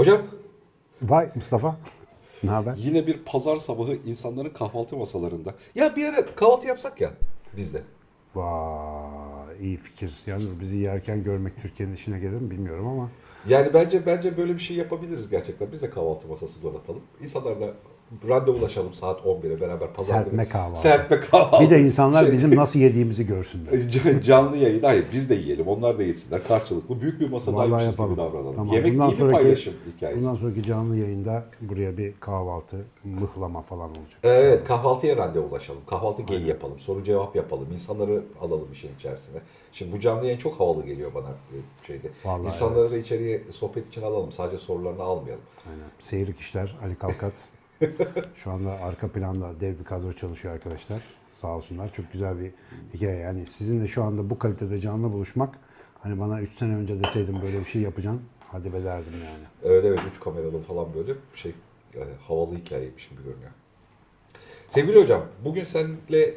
Hocam Vay Mustafa. Ne haber? yine bir pazar sabahı insanların kahvaltı masalarında. Ya bir ara kahvaltı yapsak ya biz de. Vay iyi fikir. Yalnız bizi yerken görmek Türkiye'nin işine gelir mi bilmiyorum ama. Yani bence bence böyle bir şey yapabiliriz gerçekten. Biz de kahvaltı masası donatalım. İnsanlar da randevulaşalım saat 11'e beraber pazar günü. Serpme kahvaltı. Serpme kahvaltı. Bir de insanlar Şey- bizim nasıl yediğimizi görsünler. C- canlı yayın. Hayır biz de yiyelim. Onlar da yesinler. Karşılıklı büyük bir masadaymışız gibi davranalım. Tamam. Yemek bundan sonraki, paylaşım hikayesi. bundan sonraki canlı yayında buraya bir kahvaltı, mıhlama falan olacak. Evet kahvaltıya randevulaşalım. Kahvaltı geyi yapalım. Soru cevap yapalım. İnsanları alalım işin içerisine. Şimdi bu canlı yayın çok havalı geliyor bana e, şeyde. Vallahi İnsanları evet. da içeriye sohbet için alalım. Sadece sorularını almayalım. Aynen. Seyirlik işler Ali Kalkat. Şu anda arka planda dev bir kadro çalışıyor arkadaşlar. Sağ olsunlar. Çok güzel bir hikaye. Yani sizinle şu anda bu kalitede canlı buluşmak hani bana 3 sene önce deseydim böyle bir şey yapacağım. Hadi be derdim yani. Evet evet üç kameralı falan böyle şey yani havalı hikayeymiş gibi görünüyor. Sevgili hocam bugün seninle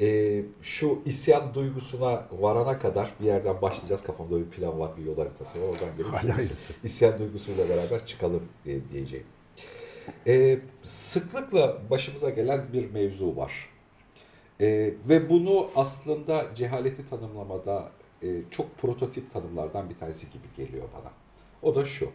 e, şu isyan duygusuna varana kadar bir yerden başlayacağız. Kafamda bir plan var, bir yol haritası var. Oradan gelip isyan duygusuyla beraber çıkalım e, diyeceğim. E, sıklıkla başımıza gelen bir mevzu var. E, ve bunu aslında cehaleti tanımlamada e, çok prototip tanımlardan bir tanesi gibi geliyor bana. O da şu.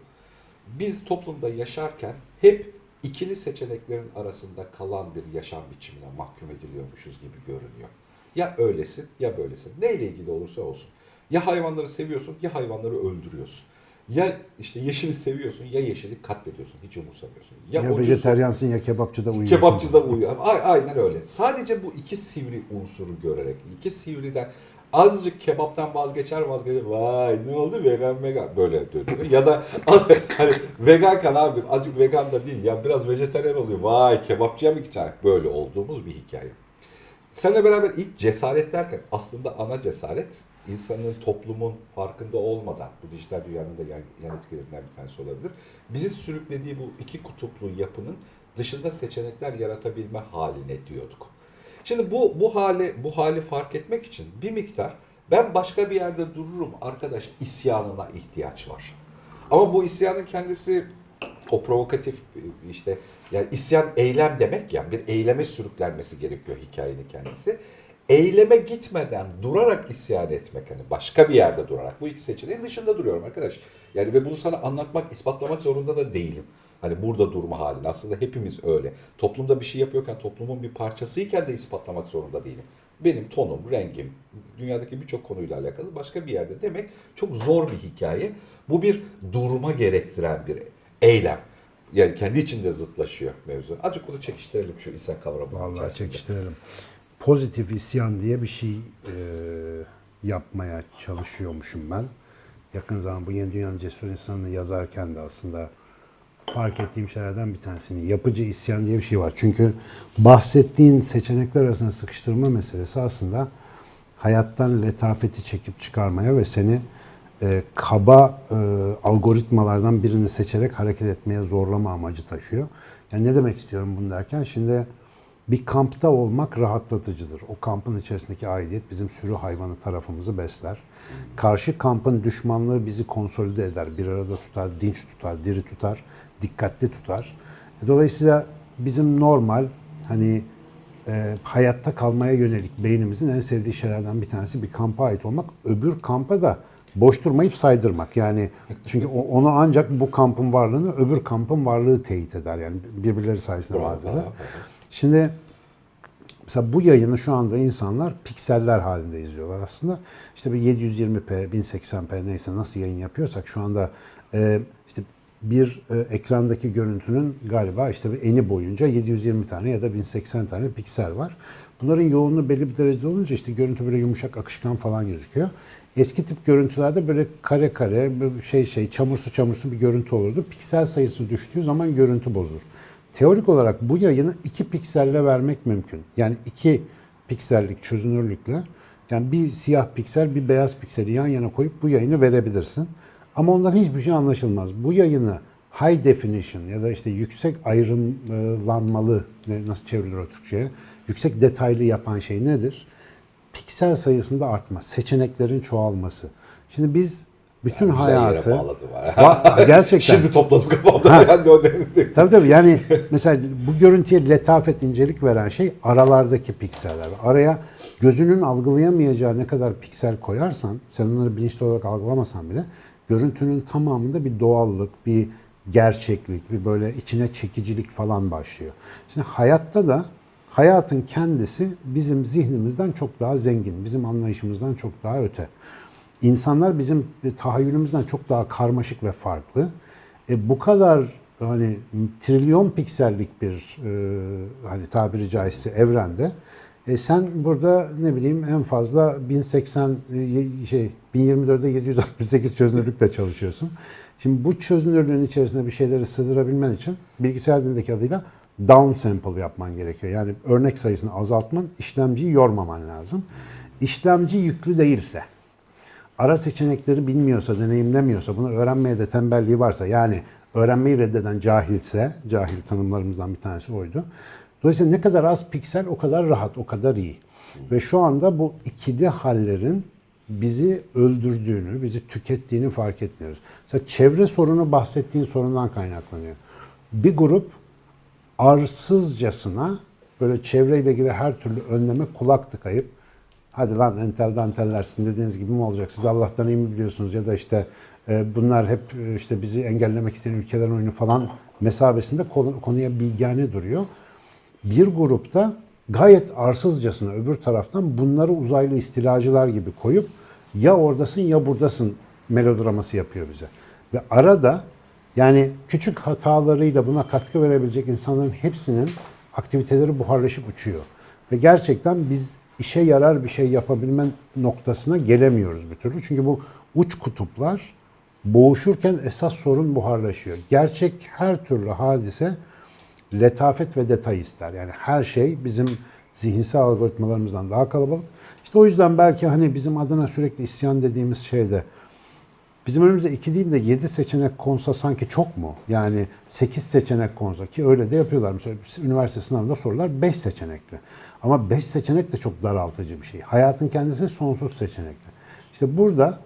Biz toplumda yaşarken hep ikili seçeneklerin arasında kalan bir yaşam biçimine mahkum ediliyormuşuz gibi görünüyor. Ya öylesin ya böylesin. Neyle ilgili olursa olsun. Ya hayvanları seviyorsun ya hayvanları öldürüyorsun. Ya işte yeşili seviyorsun ya yeşili katlediyorsun. Hiç umursamıyorsun. Ya, ocusun, vejeteryansın ya kebapçıda uyuyorsun. Kebapçıda uyuyor. Aynen öyle. Sadece bu iki sivri unsuru görerek, iki sivriden azıcık kebaptan vazgeçer vazgeçer. Vay ne oldu vegan vegan böyle dönüyor. ya da hani veganken abi azıcık vegan da değil ya biraz vejetaryen oluyor. Vay kebapçıya mı gidecek? Böyle olduğumuz bir hikaye. Seninle beraber ilk cesaret derken aslında ana cesaret insanın toplumun farkında olmadan bu dijital dünyanın da yan, yan etkilerinden bir tanesi olabilir. Bizi sürüklediği bu iki kutuplu yapının dışında seçenekler yaratabilme haline diyorduk. Şimdi bu bu hali bu hali fark etmek için bir miktar ben başka bir yerde dururum arkadaş isyanına ihtiyaç var. Ama bu isyanın kendisi o provokatif işte yani isyan eylem demek ya bir eyleme sürüklenmesi gerekiyor hikayenin kendisi. Eyleme gitmeden durarak isyan etmek hani başka bir yerde durarak bu iki seçeneğin dışında duruyorum arkadaş. Yani ve bunu sana anlatmak, ispatlamak zorunda da değilim. Hani burada durma halini aslında hepimiz öyle. Toplumda bir şey yapıyorken toplumun bir parçasıyken de ispatlamak zorunda değilim. Benim tonum, rengim, dünyadaki birçok konuyla alakalı başka bir yerde demek çok zor bir hikaye. Bu bir durma gerektiren bir eylem. Yani kendi içinde zıtlaşıyor mevzu. Azıcık bunu çekiştirelim şu isyan kavramının Vallahi içerisinde. çekiştirelim. Pozitif isyan diye bir şey e, yapmaya çalışıyormuşum ben. Yakın zaman bu Yeni Dünyanın Cesur İnsanı'nı yazarken de aslında fark ettiğim şeylerden bir tanesini. Yapıcı isyan diye bir şey var. Çünkü bahsettiğin seçenekler arasında sıkıştırma meselesi aslında hayattan letafeti çekip çıkarmaya ve seni e, kaba e, algoritmalardan birini seçerek hareket etmeye zorlama amacı taşıyor. Yani ne demek istiyorum bunu derken şimdi bir kampta olmak rahatlatıcıdır. O kampın içerisindeki aidiyet bizim sürü hayvanı tarafımızı besler. Karşı kampın düşmanlığı bizi konsolide eder, bir arada tutar, dinç tutar, diri tutar, dikkatli tutar. Dolayısıyla bizim normal hani e, hayatta kalmaya yönelik beynimizin en sevdiği şeylerden bir tanesi bir kampa ait olmak. Öbür kampa da boş durmayıp saydırmak. Yani çünkü onu ancak bu kampın varlığını öbür kampın varlığı teyit eder. Yani birbirleri sayesinde bravo. Şimdi mesela bu yayını şu anda insanlar pikseller halinde izliyorlar aslında. İşte bir 720p, 1080p neyse nasıl yayın yapıyorsak şu anda e, işte bir e, ekrandaki görüntünün galiba işte bir eni boyunca 720 tane ya da 1080 tane piksel var. Bunların yoğunluğu belli bir derecede olunca işte görüntü böyle yumuşak, akışkan falan gözüküyor. Eski tip görüntülerde böyle kare kare, şey şey, çamursu çamursu bir görüntü olurdu. Piksel sayısı düştüğü zaman görüntü bozulur. Teorik olarak bu yayını iki pikselle vermek mümkün. Yani iki piksellik çözünürlükle yani bir siyah piksel bir beyaz pikseli yan yana koyup bu yayını verebilirsin. Ama ondan hiçbir şey anlaşılmaz. Bu yayını high definition ya da işte yüksek ayrımlanmalı nasıl çevrilir o Türkçe'ye? Yüksek detaylı yapan şey nedir? Piksel sayısında artma, seçeneklerin çoğalması. Şimdi biz bütün yere hayatı var. Va- gerçekten Şimdi topladım kafamda. Ha. Yani Tabii tabii yani mesela bu görüntüye letafet, incelik veren şey aralardaki pikseller. Araya gözünün algılayamayacağı ne kadar piksel koyarsan, sen onları bilinçli olarak algılamasan bile görüntünün tamamında bir doğallık, bir gerçeklik, bir böyle içine çekicilik falan başlıyor. Şimdi hayatta da hayatın kendisi bizim zihnimizden çok daha zengin, bizim anlayışımızdan çok daha öte. İnsanlar bizim tahayyülümüzden çok daha karmaşık ve farklı. E, bu kadar hani trilyon piksellik bir e, hani tabiri caizse evrende e, sen burada ne bileyim en fazla 1080 e, şey 1024'de 768 çözünürlükle çalışıyorsun. Şimdi bu çözünürlüğün içerisine bir şeyleri sığdırabilmen için bilgisayar dilindeki adıyla downsample yapman gerekiyor. Yani örnek sayısını azaltman, işlemciyi yormaman lazım. İşlemci yüklü değilse, ara seçenekleri bilmiyorsa, deneyimlemiyorsa, bunu öğrenmeye de tembelliği varsa, yani öğrenmeyi reddeden cahilse, cahil tanımlarımızdan bir tanesi oydu. Dolayısıyla ne kadar az piksel o kadar rahat, o kadar iyi. Ve şu anda bu ikili hallerin bizi öldürdüğünü, bizi tükettiğini fark etmiyoruz. Mesela çevre sorunu bahsettiğin sorundan kaynaklanıyor. Bir grup arsızcasına böyle çevreyle ilgili her türlü önleme kulak tıkayıp hadi lan entel dantellersin dediğiniz gibi mi olacak? Siz Allah'tan iyi mi biliyorsunuz? Ya da işte e, bunlar hep e, işte bizi engellemek isteyen ülkelerin oyunu falan mesabesinde konu- konuya bilgane duruyor. Bir grupta gayet arsızcasına öbür taraftan bunları uzaylı istilacılar gibi koyup ya oradasın ya buradasın melodraması yapıyor bize. Ve arada yani küçük hatalarıyla buna katkı verebilecek insanların hepsinin aktiviteleri buharlaşıp uçuyor. Ve gerçekten biz işe yarar bir şey yapabilme noktasına gelemiyoruz bir türlü. Çünkü bu uç kutuplar boğuşurken esas sorun buharlaşıyor. Gerçek her türlü hadise letafet ve detay ister. Yani her şey bizim zihinsel algoritmalarımızdan daha kalabalık. İşte o yüzden belki hani bizim adına sürekli isyan dediğimiz şeyde bizim önümüze iki değil de yedi seçenek konsa sanki çok mu? Yani sekiz seçenek konsa ki öyle de yapıyorlar. Mesela üniversite sınavında sorular beş seçenekli. Ama beş seçenek de çok daraltıcı bir şey. Hayatın kendisi sonsuz seçenekli. İşte burada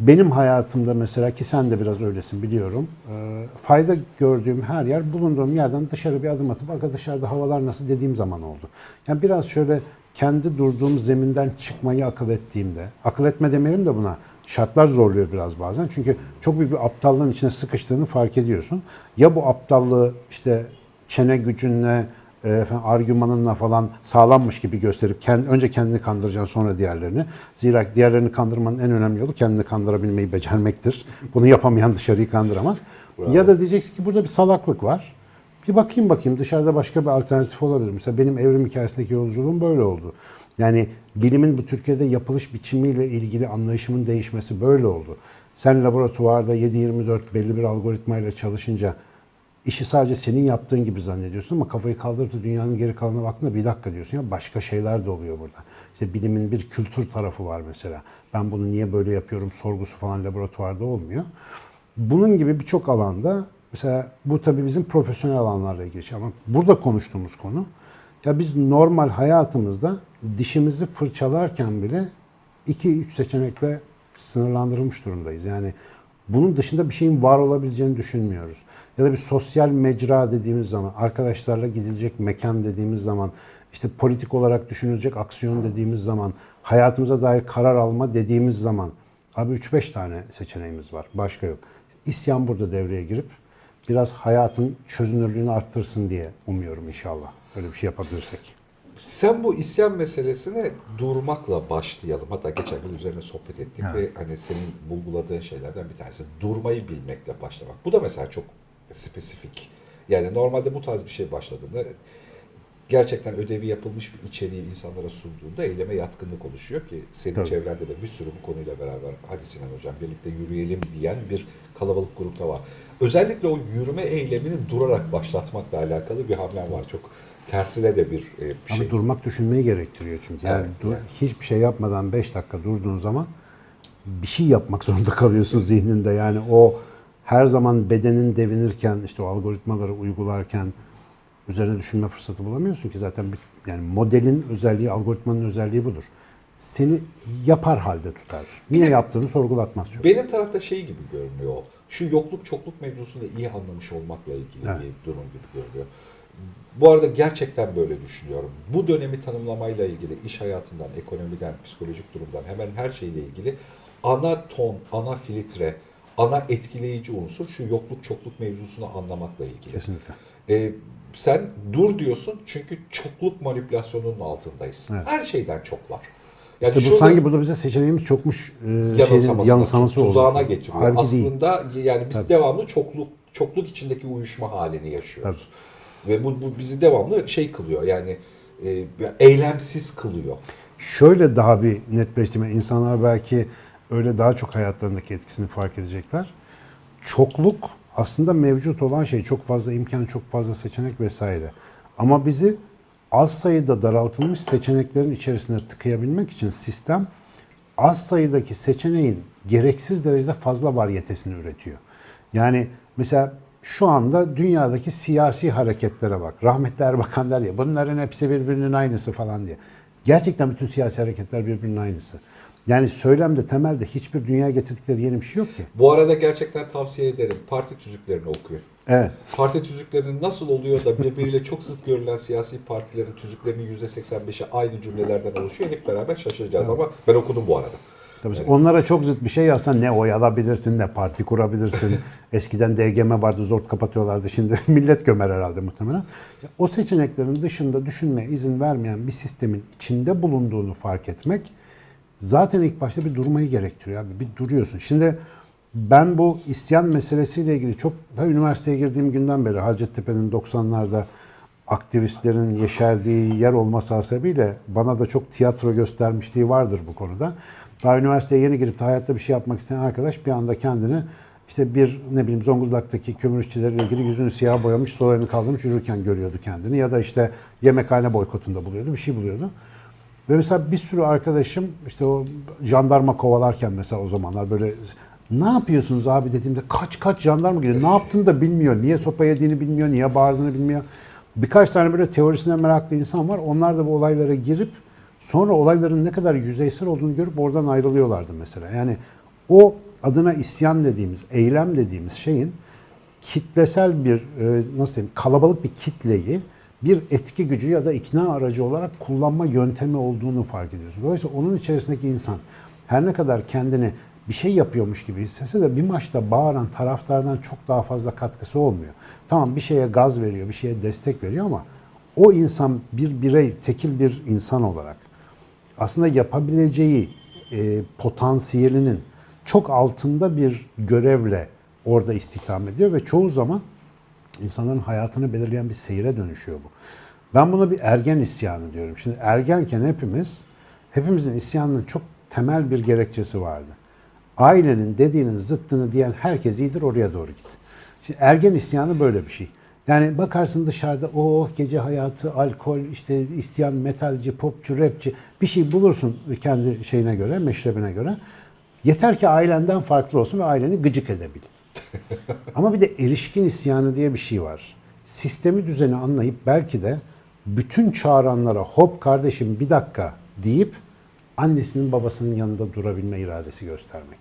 benim hayatımda mesela ki sen de biraz öylesin biliyorum. e, fayda gördüğüm her yer bulunduğum yerden dışarı bir adım atıp aga dışarıda havalar nasıl dediğim zaman oldu. Yani biraz şöyle kendi durduğum zeminden çıkmayı akıl ettiğimde, akıl etme demeyelim de buna şartlar zorluyor biraz bazen. Çünkü çok büyük bir aptallığın içine sıkıştığını fark ediyorsun. Ya bu aptallığı işte çene gücünle, efendim, argümanınla falan sağlanmış gibi gösterip kend, önce kendini kandıracaksın sonra diğerlerini. Zira diğerlerini kandırmanın en önemli yolu kendini kandırabilmeyi becermektir. Bunu yapamayan dışarıyı kandıramaz. Ya da diyeceksin ki burada bir salaklık var. Bir bakayım bakayım dışarıda başka bir alternatif olabilir. Mesela benim evrim hikayesindeki yolculuğum böyle oldu. Yani bilimin bu Türkiye'de yapılış biçimiyle ilgili anlayışımın değişmesi böyle oldu. Sen laboratuvarda 7-24 belli bir algoritmayla çalışınca işi sadece senin yaptığın gibi zannediyorsun ama kafayı kaldırıp da dünyanın geri kalanına baktığında bir dakika diyorsun ya başka şeyler de oluyor burada. İşte bilimin bir kültür tarafı var mesela. Ben bunu niye böyle yapıyorum sorgusu falan laboratuvarda olmuyor. Bunun gibi birçok alanda mesela bu tabii bizim profesyonel alanlarla ilgili şey ama burada konuştuğumuz konu ya biz normal hayatımızda dişimizi fırçalarken bile 2-3 seçenekle sınırlandırılmış durumdayız. Yani bunun dışında bir şeyin var olabileceğini düşünmüyoruz. Ya da bir sosyal mecra dediğimiz zaman, arkadaşlarla gidilecek mekan dediğimiz zaman, işte politik olarak düşünülecek aksiyon dediğimiz zaman, hayatımıza dair karar alma dediğimiz zaman abi 3-5 tane seçeneğimiz var. Başka yok. İsyan burada devreye girip biraz hayatın çözünürlüğünü arttırsın diye umuyorum inşallah. Öyle bir şey yapabilirsek. Sen bu isyan meselesine durmakla başlayalım. Hatta geçen gün üzerine sohbet ettik ve hani senin bulguladığın şeylerden bir tanesi durmayı bilmekle başlamak. Bu da mesela çok spesifik. Yani normalde bu tarz bir şey başladığında gerçekten ödevi yapılmış bir içeriği insanlara sunduğunda eyleme yatkınlık oluşuyor ki senin Tabii. çevrende de bir sürü bu konuyla beraber hadi Sinan Hocam birlikte yürüyelim diyen bir kalabalık grupta var. Özellikle o yürüme eylemini durarak başlatmakla alakalı bir hamlem var. Çok tersine de bir, e, bir Ama şey. durmak düşünmeyi gerektiriyor çünkü. Yani Evet, dur- yani. hiçbir şey yapmadan 5 dakika durduğun zaman bir şey yapmak zorunda kalıyorsun zihninde. Yani o her zaman bedenin devinirken işte o algoritmaları uygularken üzerine düşünme fırsatı bulamıyorsun ki zaten bir- yani modelin özelliği, algoritmanın özelliği budur. seni yapar halde tutar. Niye yaptığını sorgulatmaz çok. Benim tarafta şey gibi görünüyor. Şu yokluk çokluk mevzusunu iyi anlamış olmakla ilgili Evet. bir durum gibi görünüyor. Bu arada gerçekten böyle düşünüyorum. Bu dönemi tanımlamayla ilgili iş hayatından, ekonomiden, psikolojik durumdan hemen her şeyle ilgili ana ton, ana filtre, ana etkileyici unsur şu yokluk çokluk mevzusunu anlamakla ilgili. Kesinlikle. Ee, sen dur diyorsun çünkü çokluk manipülasyonunun altındayız. Evet. Her şeyden çok var. işte bu şurada- sanki burada bize seçeneğimiz çokmuş e, şeyin yanılsamasına, yanılsaması tuzağına olmuş. getiriyor. Halbuki değil. Aslında yani biz Tabii. devamlı çokluk çokluk içindeki uyuşma halini yaşıyoruz. Ve bu, bu bizi devamlı şey kılıyor yani e, eylemsiz kılıyor. Şöyle daha bir netleştirme. İnsanlar belki öyle daha çok hayatlarındaki etkisini fark edecekler. Çokluk aslında mevcut olan şey. Çok fazla imkan, çok fazla seçenek vesaire. Ama bizi az sayıda daraltılmış seçeneklerin içerisine tıkayabilmek için sistem az sayıdaki seçeneğin gereksiz derecede fazla varyetesini üretiyor. Yani mesela şu anda dünyadaki siyasi hareketlere bak. Rahmetli Erbakan der ya bunların hepsi birbirinin aynısı falan diye. Gerçekten bütün siyasi hareketler birbirinin aynısı. Yani söylemde temelde hiçbir dünya getirdikleri yeni bir şey yok ki. Bu arada gerçekten tavsiye ederim. Parti tüzüklerini okuyun. Evet. Parti tüzüklerinin nasıl oluyor da birbiriyle çok zıt görülen siyasi partilerin tüzüklerinin %85'i aynı cümlelerden oluşuyor. Hep beraber şaşıracağız ama ben okudum bu arada. Tabii onlara çok zıt bir şey yazsan ne oy alabilirsin ne parti kurabilirsin. Eskiden DGM vardı zor kapatıyorlardı şimdi millet gömer herhalde muhtemelen. O seçeneklerin dışında düşünmeye izin vermeyen bir sistemin içinde bulunduğunu fark etmek zaten ilk başta bir durmayı gerektiriyor abi. Bir duruyorsun. Şimdi ben bu isyan meselesiyle ilgili çok da üniversiteye girdiğim günden beri Hacettepe'nin 90'larda aktivistlerin yeşerdiği yer olması hasebiyle bana da çok tiyatro göstermişliği vardır bu konuda. Daha üniversiteye yeni girip de hayatta bir şey yapmak isteyen arkadaş bir anda kendini işte bir ne bileyim Zonguldak'taki kömür işçileriyle ilgili yüzünü siyah boyamış, sol kaldırmış yürürken görüyordu kendini. Ya da işte yemekhane boykotunda buluyordu, bir şey buluyordu. Ve mesela bir sürü arkadaşım işte o jandarma kovalarken mesela o zamanlar böyle ne yapıyorsunuz abi dediğimde kaç kaç jandarma geliyor. Ne yaptığını da bilmiyor. Niye sopa yediğini bilmiyor. Niye bağırdığını bilmiyor. Birkaç tane böyle teorisine meraklı insan var. Onlar da bu olaylara girip sonra olayların ne kadar yüzeysel olduğunu görüp oradan ayrılıyorlardı mesela. Yani o adına isyan dediğimiz, eylem dediğimiz şeyin kitlesel bir e, nasıl diyeyim kalabalık bir kitleyi bir etki gücü ya da ikna aracı olarak kullanma yöntemi olduğunu fark ediyorsun. Dolayısıyla onun içerisindeki insan her ne kadar kendini bir şey yapıyormuş gibi hissetse de bir maçta bağıran taraftardan çok daha fazla katkısı olmuyor. Tamam bir şeye gaz veriyor, bir şeye destek veriyor ama o insan bir birey, tekil bir insan olarak aslında yapabileceği e, potansiyelinin çok altında bir görevle orada istihdam ediyor ve çoğu zaman insanların hayatını belirleyen bir seyre dönüşüyor bu. Ben buna bir ergen isyanı diyorum. Şimdi ergenken hepimiz, hepimizin isyanının çok temel bir gerekçesi vardı. Ailenin dediğinin zıttını diyen herkes iyidir oraya doğru git. Şimdi ergen isyanı böyle bir şey. Yani bakarsın dışarıda o gece hayatı, alkol, işte isyan, metalci, popçu, rapçi bir şey bulursun kendi şeyine göre, meşrebine göre. Yeter ki ailenden farklı olsun ve aileni gıcık edebil. Ama bir de erişkin isyanı diye bir şey var. Sistemi düzeni anlayıp belki de bütün çağıranlara hop kardeşim bir dakika deyip annesinin babasının yanında durabilme iradesi göstermek.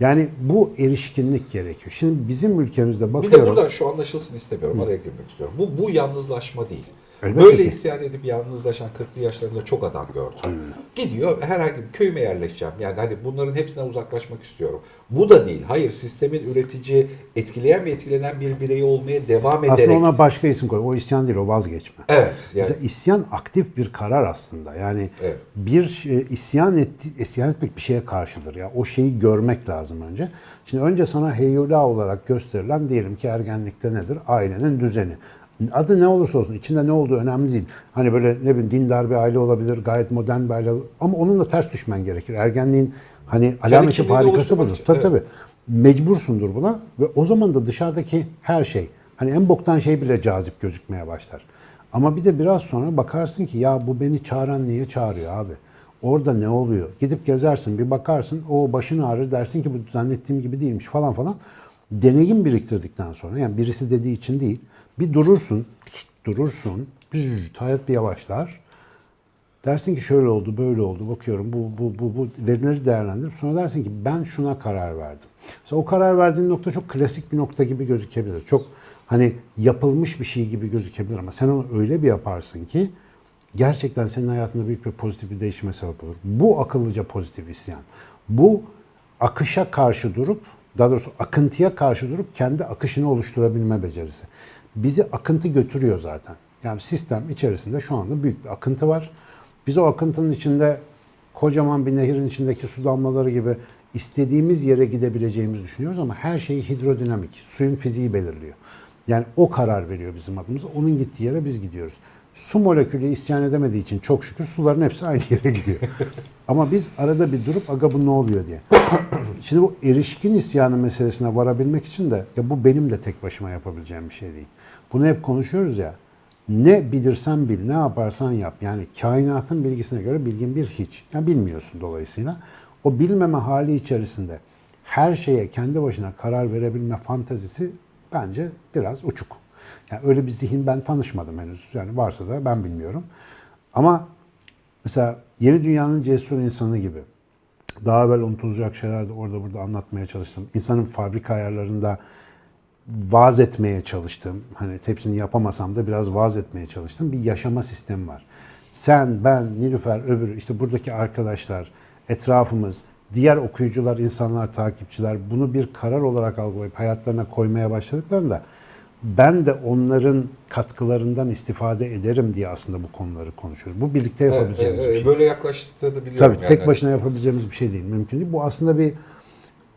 Yani bu erişkinlik gerekiyor. Şimdi bizim ülkemizde Bir bakıyorum. de burada şu anlaşılsın istemiyorum. Araya girmek istiyorum. Bu, bu yalnızlaşma değil. Elbette Böyle ki. isyan edip yalnızlaşan 40'lı yaşlarında çok adam gördüm. Gidiyor herhangi bir köyüme yerleşeceğim. Yani hani bunların hepsinden uzaklaşmak istiyorum. Bu da değil. Hayır sistemin üretici, etkileyen ve etkilenen bir bireyi olmaya devam ederek. Aslında ona başka isim koy. O isyan değil, o vazgeçme. Evet. Yani, Mesela isyan aktif bir karar aslında. Yani Evet. bir şey- isyan etti, isyan etmek bir şeye karşıdır ya. O şeyi görmek lazım önce. Şimdi önce sana heyula olarak gösterilen diyelim ki ergenlikte nedir? Ailenin düzeni. Adı ne olursa olsun, içinde ne olduğu önemli değil. Hani böyle ne bileyim dindar bir aile olabilir, gayet modern bir aile. Ama onunla ters düşmen gerekir. Ergenliğin hani alameti farikası budur. Tabii evet. tabii. Mecbursundur buna ve o zaman da dışarıdaki her şey, hani en boktan şey bile cazip gözükmeye başlar. Ama bir de biraz sonra bakarsın ki ya bu beni çağıran niye çağırıyor abi? Orada ne oluyor? Gidip gezersin, bir bakarsın, o başın ağrır dersin ki bu zannettiğim gibi değilmiş falan falan. Deneyim biriktirdikten sonra, yani birisi dediği için değil, bir durursun, durursun, hayat bir yavaşlar. Dersin ki şöyle oldu, böyle oldu. Bakıyorum bu bu bu bu verileri değerlendirip sonra dersin ki ben şuna karar verdim. Mesela o karar verdiğin nokta çok klasik bir nokta gibi gözükebilir. Çok hani yapılmış bir şey gibi gözükebilir ama sen onu öyle bir yaparsın ki gerçekten senin hayatında büyük bir pozitif bir değişime sebep olur. Bu akıllıca pozitif isyan. Bu akışa karşı durup, daha doğrusu akıntıya karşı durup kendi akışını oluşturabilme becerisi. Bizi akıntı götürüyor zaten. Yani sistem içerisinde şu anda büyük bir akıntı var. Biz o akıntının içinde kocaman bir nehirin içindeki su damlaları gibi istediğimiz yere gidebileceğimizi düşünüyoruz ama her şey hidrodinamik. Suyun fiziği belirliyor. Yani o karar veriyor bizim adımıza. Onun gittiği yere biz gidiyoruz. Su molekülü isyan edemediği için çok şükür suların hepsi aynı yere gidiyor. Ama biz arada bir durup aga bu ne oluyor diye. Şimdi bu erişkin isyanı meselesine varabilmek için de ya bu benim de tek başıma yapabileceğim bir şey değil. Bunu hep konuşuyoruz ya. Ne bilirsen bil, ne yaparsan yap. Yani kainatın bilgisine göre bilgin bir hiç. Yani bilmiyorsun dolayısıyla. O bilmeme hali içerisinde her şeye kendi başına karar verebilme fantazisi bence biraz uçuk. Yani öyle bir zihin ben tanışmadım henüz. Yani varsa da ben bilmiyorum. Ama mesela yeni dünyanın cesur insanı gibi daha evvel unutulacak şeyler de orada burada anlatmaya çalıştım. İnsanın fabrika ayarlarında vaaz etmeye çalıştım. Hani hepsini yapamasam da biraz vaaz etmeye çalıştım. Bir yaşama sistemi var. Sen, ben, Nilüfer, öbürü, işte buradaki arkadaşlar, etrafımız, diğer okuyucular, insanlar, takipçiler bunu bir karar olarak algılayıp hayatlarına koymaya başladıklarında ben de onların katkılarından istifade ederim diye aslında bu konuları konuşuyoruz. Bu birlikte yapabileceğimiz Evet, bir şey. Böyle yaklaştığını biliyorum. Tabii yani. tek başına yapabileceğimiz bir şey değil. Mümkün değil. Bu aslında bir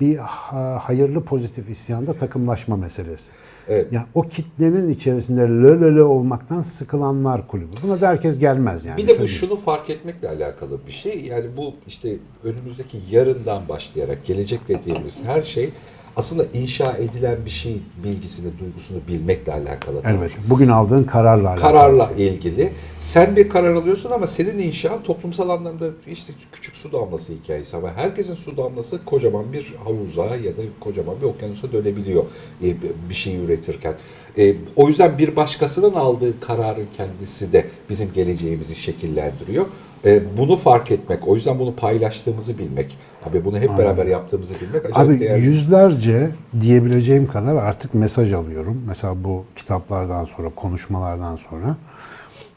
bir ha- hayırlı pozitif isyanda takımlaşma meselesi. Evet. Yani o kitlenin içerisinde lölöle olmaktan sıkılanlar kulübü. Buna da herkes gelmez yani. Bir de bu şunu fark etmekle alakalı bir şey. Yani bu işte önümüzdeki yarından başlayarak gelecek dediğimiz her şey aslında inşa edilen bir şey bilgisini, duygusunu bilmekle alakalı. Evet. Bugün aldığın kararla alakalı. Kararla ilgili. Sen bir karar alıyorsun ama senin inşan toplumsal anlamda işte küçük su damlası hikayesi ama herkesin su damlası kocaman bir havuza ya da kocaman bir okyanusa dönebiliyor e, bir şey üretirken. E, O yüzden bir başkasının aldığı kararın kendisi de bizim geleceğimizi şekillendiriyor. E, Bunu fark etmek, o yüzden bunu paylaştığımızı bilmek, abi bunu hep beraber yaptığımızı bilmek Abi değerli. yüzlerce diyebileceğim kadar artık mesaj alıyorum. Mesela bu kitaplardan sonra, konuşmalardan sonra.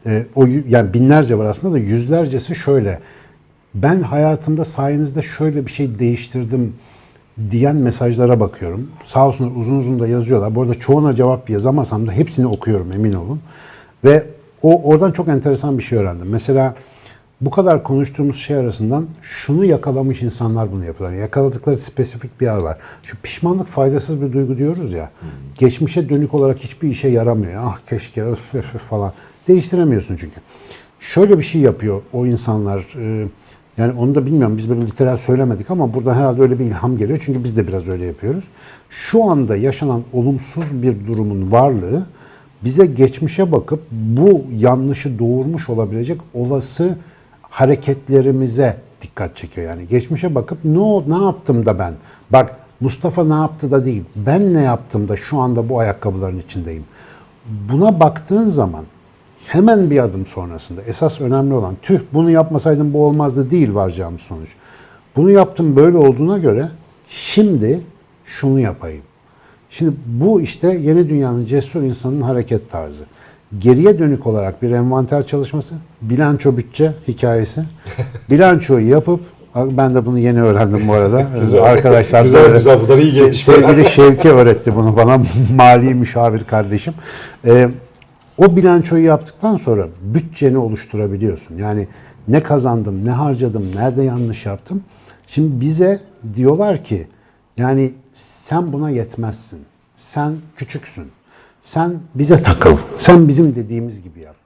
Ee, o yani binlerce var aslında da yüzlercesi şöyle. Ben hayatımda sayenizde şöyle bir şey değiştirdim diyen mesajlara bakıyorum. Sağ olsunlar uzun uzun da yazıyorlar. Bu arada çoğuna cevap yazamasam da hepsini okuyorum emin olun. Ve o oradan çok enteresan bir şey öğrendim. Mesela bu kadar konuştuğumuz şey arasından şunu yakalamış insanlar bunu yapıyorlar. Yakaladıkları spesifik bir yer var. Şu pişmanlık faydasız bir duygu diyoruz ya. Geçmişe dönük olarak hiçbir işe yaramıyor. Ah keşke öf, öf, öf falan. Değiştiremiyorsun çünkü. Şöyle bir şey yapıyor o insanlar. e, Yani onu da bilmiyorum biz böyle literal söylemedik ama buradan herhalde öyle bir ilham geliyor. Çünkü biz de biraz öyle yapıyoruz. Şu anda yaşanan olumsuz bir durumun varlığı bize geçmişe bakıp bu yanlışı doğurmuş olabilecek olası hareketlerimize dikkat çekiyor. Yani geçmişe bakıp ne o- ne yaptım da ben? Bak Mustafa ne yaptı da değil. Ben ne yaptım da şu anda bu ayakkabıların içindeyim. Buna baktığın zaman hemen bir adım sonrasında esas önemli olan tüh bunu yapmasaydım bu olmazdı değil varacağımız sonuç. Bunu yaptım böyle olduğuna göre şimdi şunu yapayım. Şimdi bu işte yeni dünyanın cesur insanın hareket tarzı. Geriye dönük olarak bir envanter çalışması, bilanço bütçe hikayesi. Bilançoyu yapıp ben de bunu yeni öğrendim bu arada. Güzel. Arkadaşlar Güzel, güzel. Bunlar iyi Se- gelişmeler. Sevgili Şevki öğretti bunu bana mali müşavir kardeşim. Ee, o bilançoyu yaptıktan sonra bütçeni oluşturabiliyorsun. Yani ne kazandım, ne harcadım, nerede yanlış yaptım. Şimdi bize diyorlar ki yani sen buna yetmezsin. Sen küçüksün. Sen bize takıl. Sen bizim dediğimiz gibi yap.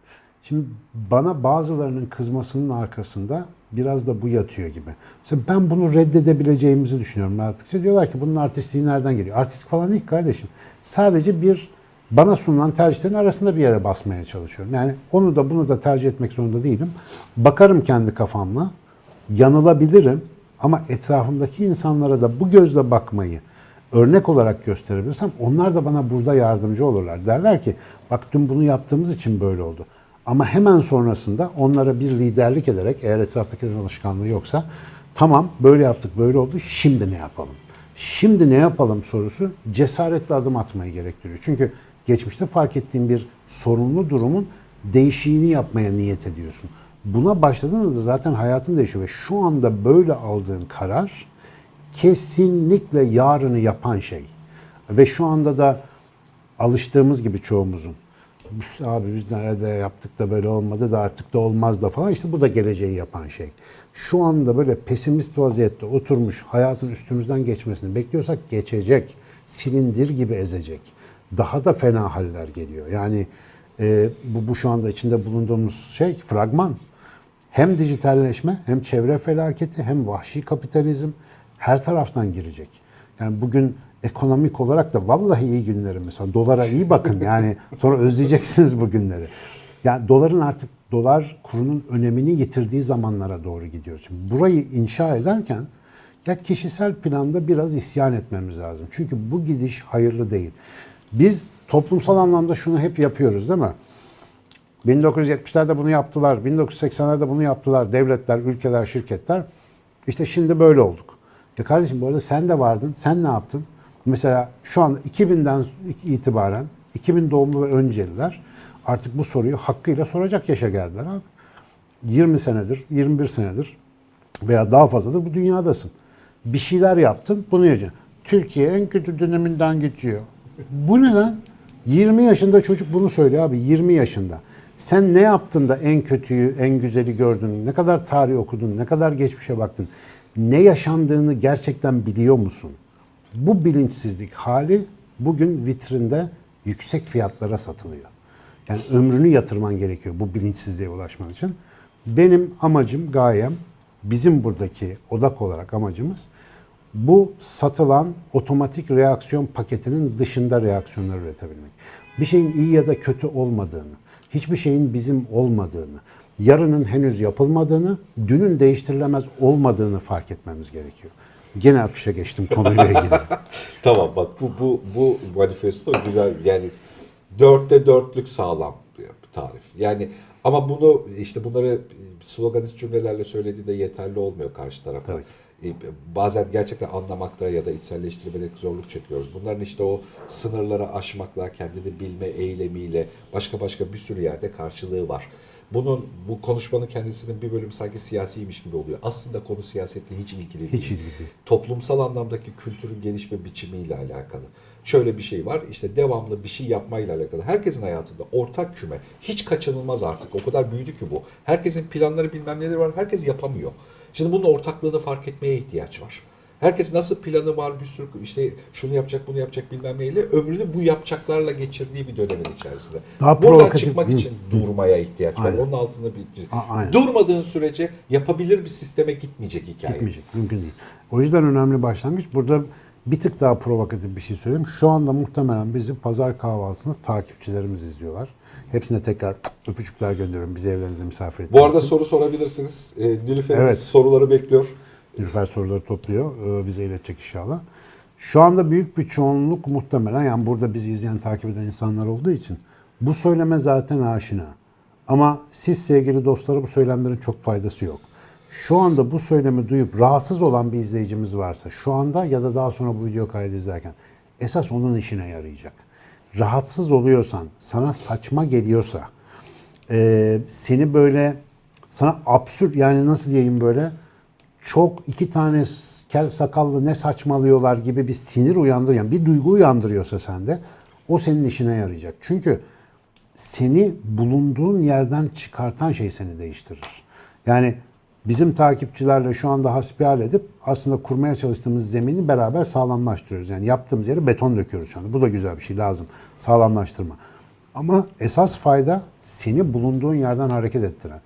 Şimdi bana bazılarının kızmasının arkasında biraz da bu yatıyor gibi. Mesela ben bunu reddedebileceğimizi düşünüyorum rahatlıkça. Diyorlar ki bunun artistliği nereden geliyor? Artistik falan değil kardeşim. Sadece bir bana sunulan tercihlerin arasında bir yere basmaya çalışıyorum. Yani onu da bunu da tercih etmek zorunda değilim. Bakarım kendi kafamla. Yanılabilirim ama etrafımdaki insanlara da bu gözle bakmayı örnek olarak gösterebilirsem onlar da bana burada yardımcı olurlar. Derler ki bak dün bunu yaptığımız için böyle oldu. Ama hemen sonrasında onlara bir liderlik ederek eğer etraftakilerin alışkanlığı yoksa tamam böyle yaptık böyle oldu şimdi ne yapalım? Şimdi ne yapalım sorusu cesaretle adım atmayı gerektiriyor. Çünkü geçmişte fark ettiğin bir sorunlu durumun değişiğini yapmaya niyet ediyorsun. Buna başladığında zaten hayatın değişiyor ve şu anda böyle aldığın karar kesinlikle yarını yapan şey. Ve şu anda da alıştığımız gibi çoğumuzun abi biz nerede yaptık da böyle olmadı da artık da olmaz da falan işte bu da geleceği yapan şey. Şu anda böyle pesimist vaziyette oturmuş hayatın üstümüzden geçmesini bekliyorsak geçecek. Silindir gibi ezecek. Daha da fena haller geliyor. Yani e, bu, bu şu anda içinde bulunduğumuz şey fragman. Hem dijitalleşme hem çevre felaketi hem vahşi kapitalizm her taraftan girecek. Yani bugün ekonomik olarak da vallahi iyi günlerimiz var. Dolara iyi bakın yani sonra özleyeceksiniz bu günleri. Yani doların artık dolar kurunun önemini yitirdiği zamanlara doğru gidiyoruz. Şimdi burayı inşa ederken ya kişisel planda biraz isyan etmemiz lazım. Çünkü bu gidiş hayırlı değil. Biz toplumsal anlamda şunu hep yapıyoruz değil mi? 1970'lerde bunu yaptılar, 1980'lerde bunu yaptılar. Devletler, ülkeler, şirketler. İşte şimdi böyle olduk. Ya kardeşim bu arada sen de vardın. Sen ne yaptın? Mesela şu an 2000'den itibaren 2000 doğumlu ve önceliler artık bu soruyu hakkıyla soracak yaşa geldiler abi. 20 senedir, 21 senedir veya daha fazladır bu dünyadasın. Bir şeyler yaptın, bunu yapacaksın. Türkiye en kötü döneminden geçiyor. Bu ne lan? 20 yaşında çocuk bunu söylüyor abi, 20 yaşında. Sen ne yaptın da en kötüyü, en güzeli gördün? Ne kadar tarih okudun? Ne kadar geçmişe baktın? Ne yaşandığını gerçekten biliyor musun? Bu bilinçsizlik hali bugün vitrinde yüksek fiyatlara satılıyor. Yani ömrünü yatırman gerekiyor bu bilinçsizliğe ulaşman için. Benim amacım, gayem, bizim buradaki odak olarak amacımız bu satılan otomatik reaksiyon paketinin dışında reaksiyonlar üretebilmek. Bir şeyin iyi ya da kötü olmadığını, hiçbir şeyin bizim olmadığını, yarının henüz yapılmadığını, dünün değiştirilemez olmadığını fark etmemiz gerekiyor. Gene akışa geçtim konuyla ilgili. Tamam bak bu bu bu manifesto güzel yani dörtte dörtlük sağlam bir tarif. Yani ama bunu işte bunları sloganist cümlelerle söylediğinde yeterli olmuyor karşı tarafa. Tabii. E, Bazen gerçekten anlamakta ya da içselleştirmede zorluk çekiyoruz. Bunların işte o sınırları aşmakla, kendini bilme eylemiyle başka başka bir sürü yerde karşılığı var. Bunun bu konuşmanın kendisinin bir bölümü sanki siyasiymiş gibi oluyor. Aslında konu siyasetle hiç ilgili değil. Hiç ilgili değil. Toplumsal anlamdaki kültürün gelişme biçimiyle alakalı. Şöyle bir şey var işte devamlı bir şey yapmayla alakalı. Herkesin hayatında ortak küme hiç kaçınılmaz artık. O kadar büyüdü ki bu. Herkesin planları bilmem neleri var. Herkes yapamıyor. Şimdi bunun ortaklığını fark etmeye ihtiyaç var. Herkes nasıl planı var bir sürü işte şunu yapacak bunu yapacak bilmem neyle ömrünü bu yapacaklarla geçirdiği bir dönemin içerisinde. Daha Buradan çıkmak Hı. için durmaya ihtiyaç var. Aynen. Onun altında bir aynen. durmadığın sürece yapabilir bir sisteme gitmeyecek hikaye. Gitmeyecek. Mümkün değil. O yüzden önemli başlangıç. Burada bir tık daha provokatif bir şey söyleyeyim. Şu anda muhtemelen bizi pazar kahvaltısını takipçilerimiz izliyorlar. Hepsine tekrar öpücükler gönderiyorum. Bizi evlerinize misafir ettiğiniz Bu arada soru sorabilirsiniz. E, Nilüfer'imiz Evet. soruları bekliyor. Nilüfer soruları topluyor. Ee, bize iletecek inşallah. Şu anda büyük bir çoğunluk muhtemelen yani burada bizi izleyen, takip eden insanlar olduğu için bu söyleme zaten aşina. Ama siz sevgili dostlara bu söylemlerin çok faydası yok. Şu anda bu söylemi duyup rahatsız olan bir izleyicimiz varsa şu anda ya da daha sonra bu video kaydı izlerken esas onun işine yarayacak. Rahatsız oluyorsan, sana saçma geliyorsa, e, seni böyle sana absürt yani nasıl diyeyim böyle çok iki tane kel sakallı ne saçmalıyorlar gibi bir sinir uyandırıyor. Yani bir duygu uyandırıyorsa sende o senin işine yarayacak. Çünkü seni bulunduğun yerden çıkartan şey seni değiştirir. Yani bizim takipçilerle şu anda hasbihal edip aslında kurmaya çalıştığımız zemini beraber sağlamlaştırıyoruz. Yani yaptığımız yere beton döküyoruz şu anda. Bu da güzel bir şey lazım. Sağlamlaştırma. Ama esas fayda seni bulunduğun yerden hareket ettiren.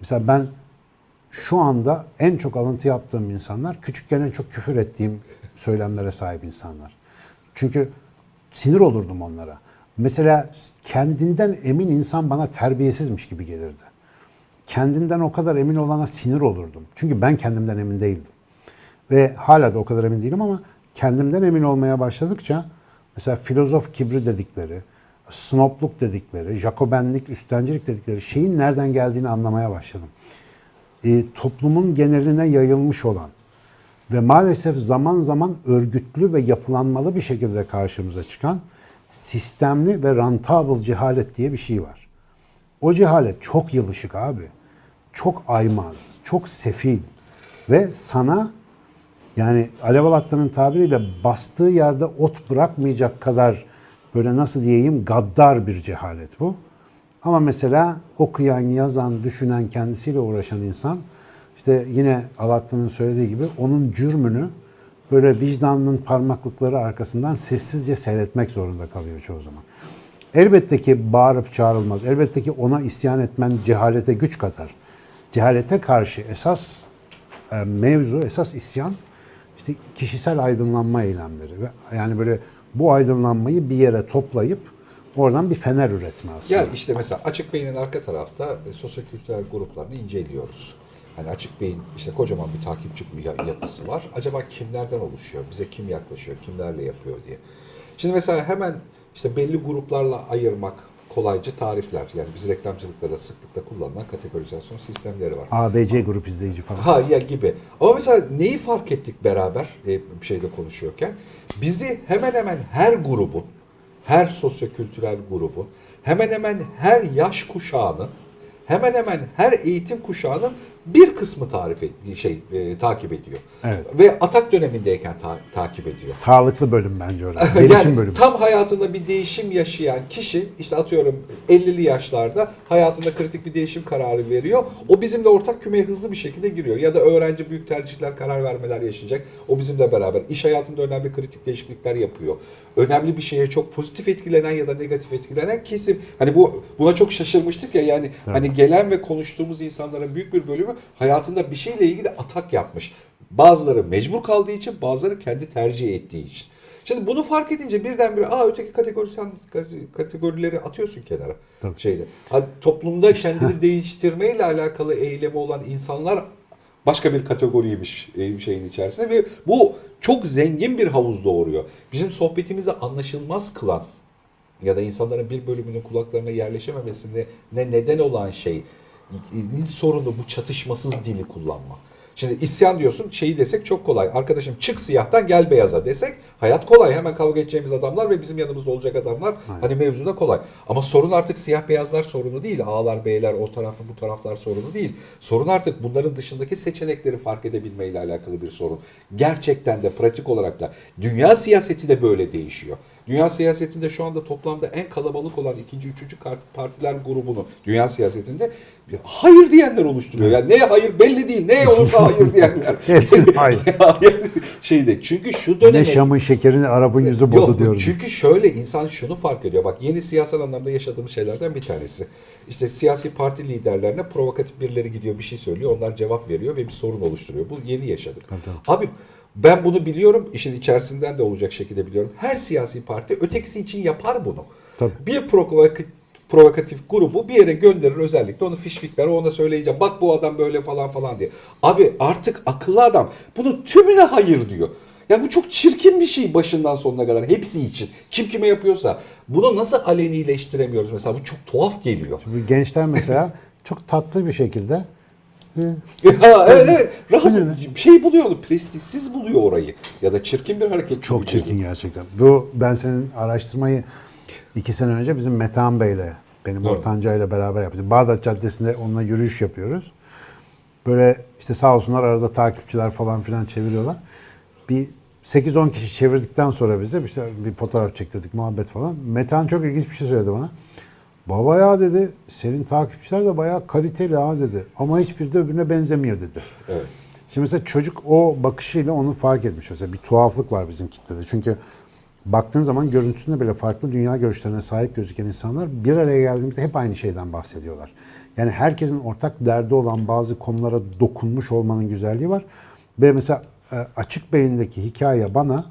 Mesela ben şu anda en çok alıntı yaptığım insanlar küçükken en çok küfür ettiğim söylemlere sahip insanlar. Çünkü sinir olurdum onlara. Mesela kendinden emin insan bana terbiyesizmiş gibi gelirdi. Kendinden o kadar emin olana sinir olurdum. Çünkü ben kendimden emin değildim. Ve hala da o kadar emin değilim ama kendimden emin olmaya başladıkça mesela filozof kibri dedikleri, snobluk dedikleri, Jacobenlik, üstencilik dedikleri şeyin nereden geldiğini anlamaya başladım. E, toplumun geneline yayılmış olan ve maalesef zaman zaman örgütlü ve yapılanmalı bir şekilde karşımıza çıkan sistemli ve rentable cehalet diye bir şey var. O cehalet çok yılışık abi. Çok aymaz, çok sefil ve sana yani Alev Alatlı'nın tabiriyle bastığı yerde ot bırakmayacak kadar böyle nasıl diyeyim gaddar bir cehalet bu. Ama mesela okuyan, yazan, düşünen, kendisiyle uğraşan insan işte yine Alatlı'nın söylediği gibi onun cürmünü böyle vicdanının parmaklıkları arkasından sessizce seyretmek zorunda kalıyor çoğu zaman. Elbette ki bağırıp çağrılmaz. Elbette ki ona isyan etmen cehalete güç katar. Cehalete karşı esas e, mevzu, esas isyan işte kişisel aydınlanma eylemleri. Yani böyle bu aydınlanmayı bir yere toplayıp oradan bir fener üretme aslında. Ya işte mesela Açık Beyin'in arka tarafta e, sosyokültürel gruplarını inceliyoruz. Hani Açık Bey'in işte kocaman bir takipçi yapısı var. Acaba kimlerden oluşuyor? Bize kim yaklaşıyor? Kimlerle yapıyor diye. Şimdi mesela hemen işte belli gruplarla ayırmak kolaycı tarifler. Yani biz reklamcılıkta da sıklıkla kullanılan kategorizasyon sistemleri var. ABC grup izleyici falan. Ha ya gibi. Ama mesela neyi fark ettik beraber e, bir şeyde konuşuyorken? Bizi hemen hemen her grubun, her sosyokültürel grubun, hemen hemen her yaş kuşağının, hemen hemen her eğitim kuşağının bir kısmı tarif et, şey e, takip ediyor. Evet. Ve atak dönemindeyken ta- takip ediyor. Sağlıklı bölüm bence orası. Gelişim yani bölümü. tam hayatında bir değişim yaşayan kişi işte atıyorum 50'li yaşlarda hayatında kritik bir değişim kararı veriyor. O bizimle ortak kümeye hızlı bir şekilde giriyor. Ya da öğrenci büyük tercihler, karar vermeler yaşayacak. O bizimle beraber. iş hayatında önemli kritik değişiklikler yapıyor. Önemli bir şeye çok pozitif etkilenen ya da negatif etkilenen kesim. Hani bu buna çok şaşırmıştık ya yani hani gelen ve konuştuğumuz insanların büyük bir bölümü hayatında bir şeyle ilgili atak yapmış. Bazıları mecbur kaldığı için, bazıları kendi tercih ettiği için. Şimdi bunu fark edince birdenbire aa öteki kategorisen kategorileri atıyorsun kenara. Tabii. Şeyde. Ha, toplumda kendini değiştirmeyle alakalı eylemi olan insanlar başka bir kategoriymiş e, şeyin içerisinde ve bu çok zengin bir havuz doğuruyor. Bizim sohbetimizi anlaşılmaz kılan ya da insanların bir bölümünün kulaklarına yerleşememesine ne neden olan şey e, sorunu bu çatışmasız dili kullanma. Şimdi isyan diyorsun şeyi desek çok kolay. Arkadaşım çık siyahtan gel beyaza desek hayat kolay. Hemen kavga edeceğimiz adamlar ve bizim yanımızda olacak adamlar hani mevzuda kolay. Ama sorun artık siyah beyazlar sorunu değil. A'lar B'ler o tarafı bu taraflar sorunu değil. Sorun artık bunların dışındaki seçenekleri fark edebilmeyle alakalı bir sorun. Gerçekten de pratik olarak da dünya siyaseti de böyle değişiyor. Dünya siyasetinde şu anda toplamda en kalabalık olan ikinci, üçüncü partiler grubunu dünya siyasetinde hayır diyenler oluşturuyor. Yani neye hayır belli değil. Neye olursa hayır diyenler. Hepsi hayır. Şeyde çünkü şu döneme Ne Şam'ın şekerini Arap'ın yüzü Yok, diyoruz. Çünkü şöyle insan şunu fark ediyor. Bak yeni siyasal anlamda yaşadığımız şeylerden bir tanesi. İşte siyasi parti liderlerine provokatif birileri gidiyor bir şey söylüyor. Onlar cevap veriyor ve bir sorun oluşturuyor. Bu yeni yaşadık. Abi ben bunu biliyorum. işin içerisinden de olacak şekilde biliyorum. Her siyasi parti ötekisi için yapar bunu. Tabii. Bir provokatif provokatif grubu bir yere gönderir özellikle onu fişfikler ona söyleyeceğim bak bu adam böyle falan falan diye. Abi artık akıllı adam bunu tümüne hayır diyor. Ya bu çok çirkin bir şey başından sonuna kadar hepsi için. Kim kime yapıyorsa bunu nasıl alenileştiremiyoruz mesela bu çok tuhaf geliyor. Bu gençler mesela çok tatlı bir şekilde ya, evet evet rahatsız bir şey buluyor onu prestijsiz buluyor orayı ya da çirkin bir hareket. Çok çirkin geliyor. gerçekten. Bu ben senin araştırmayı iki sene önce bizim Metehan Bey'le, benim Doğru. Ortanca ile beraber yaptık. Bağdat Caddesi'nde onunla yürüyüş yapıyoruz. Böyle işte sağ olsunlar arada takipçiler falan filan çeviriyorlar. Bir 8-10 kişi çevirdikten sonra bize işte bir fotoğraf çektirdik, muhabbet falan. Metehan çok ilginç bir şey söyledi bana. Baba ya dedi, senin takipçiler de bayağı kaliteli ha dedi. Ama hiçbiri de öbürüne benzemiyor dedi. Evet. Şimdi mesela çocuk o bakışıyla onu fark etmiş. Mesela bir tuhaflık var bizim kitlede. Çünkü baktığın zaman görüntüsünde bile farklı dünya görüşlerine sahip gözüken insanlar bir araya geldiğimizde hep aynı şeyden bahsediyorlar. Yani herkesin ortak derdi olan bazı konulara dokunmuş olmanın güzelliği var. Ve mesela e, açık beyindeki hikaye bana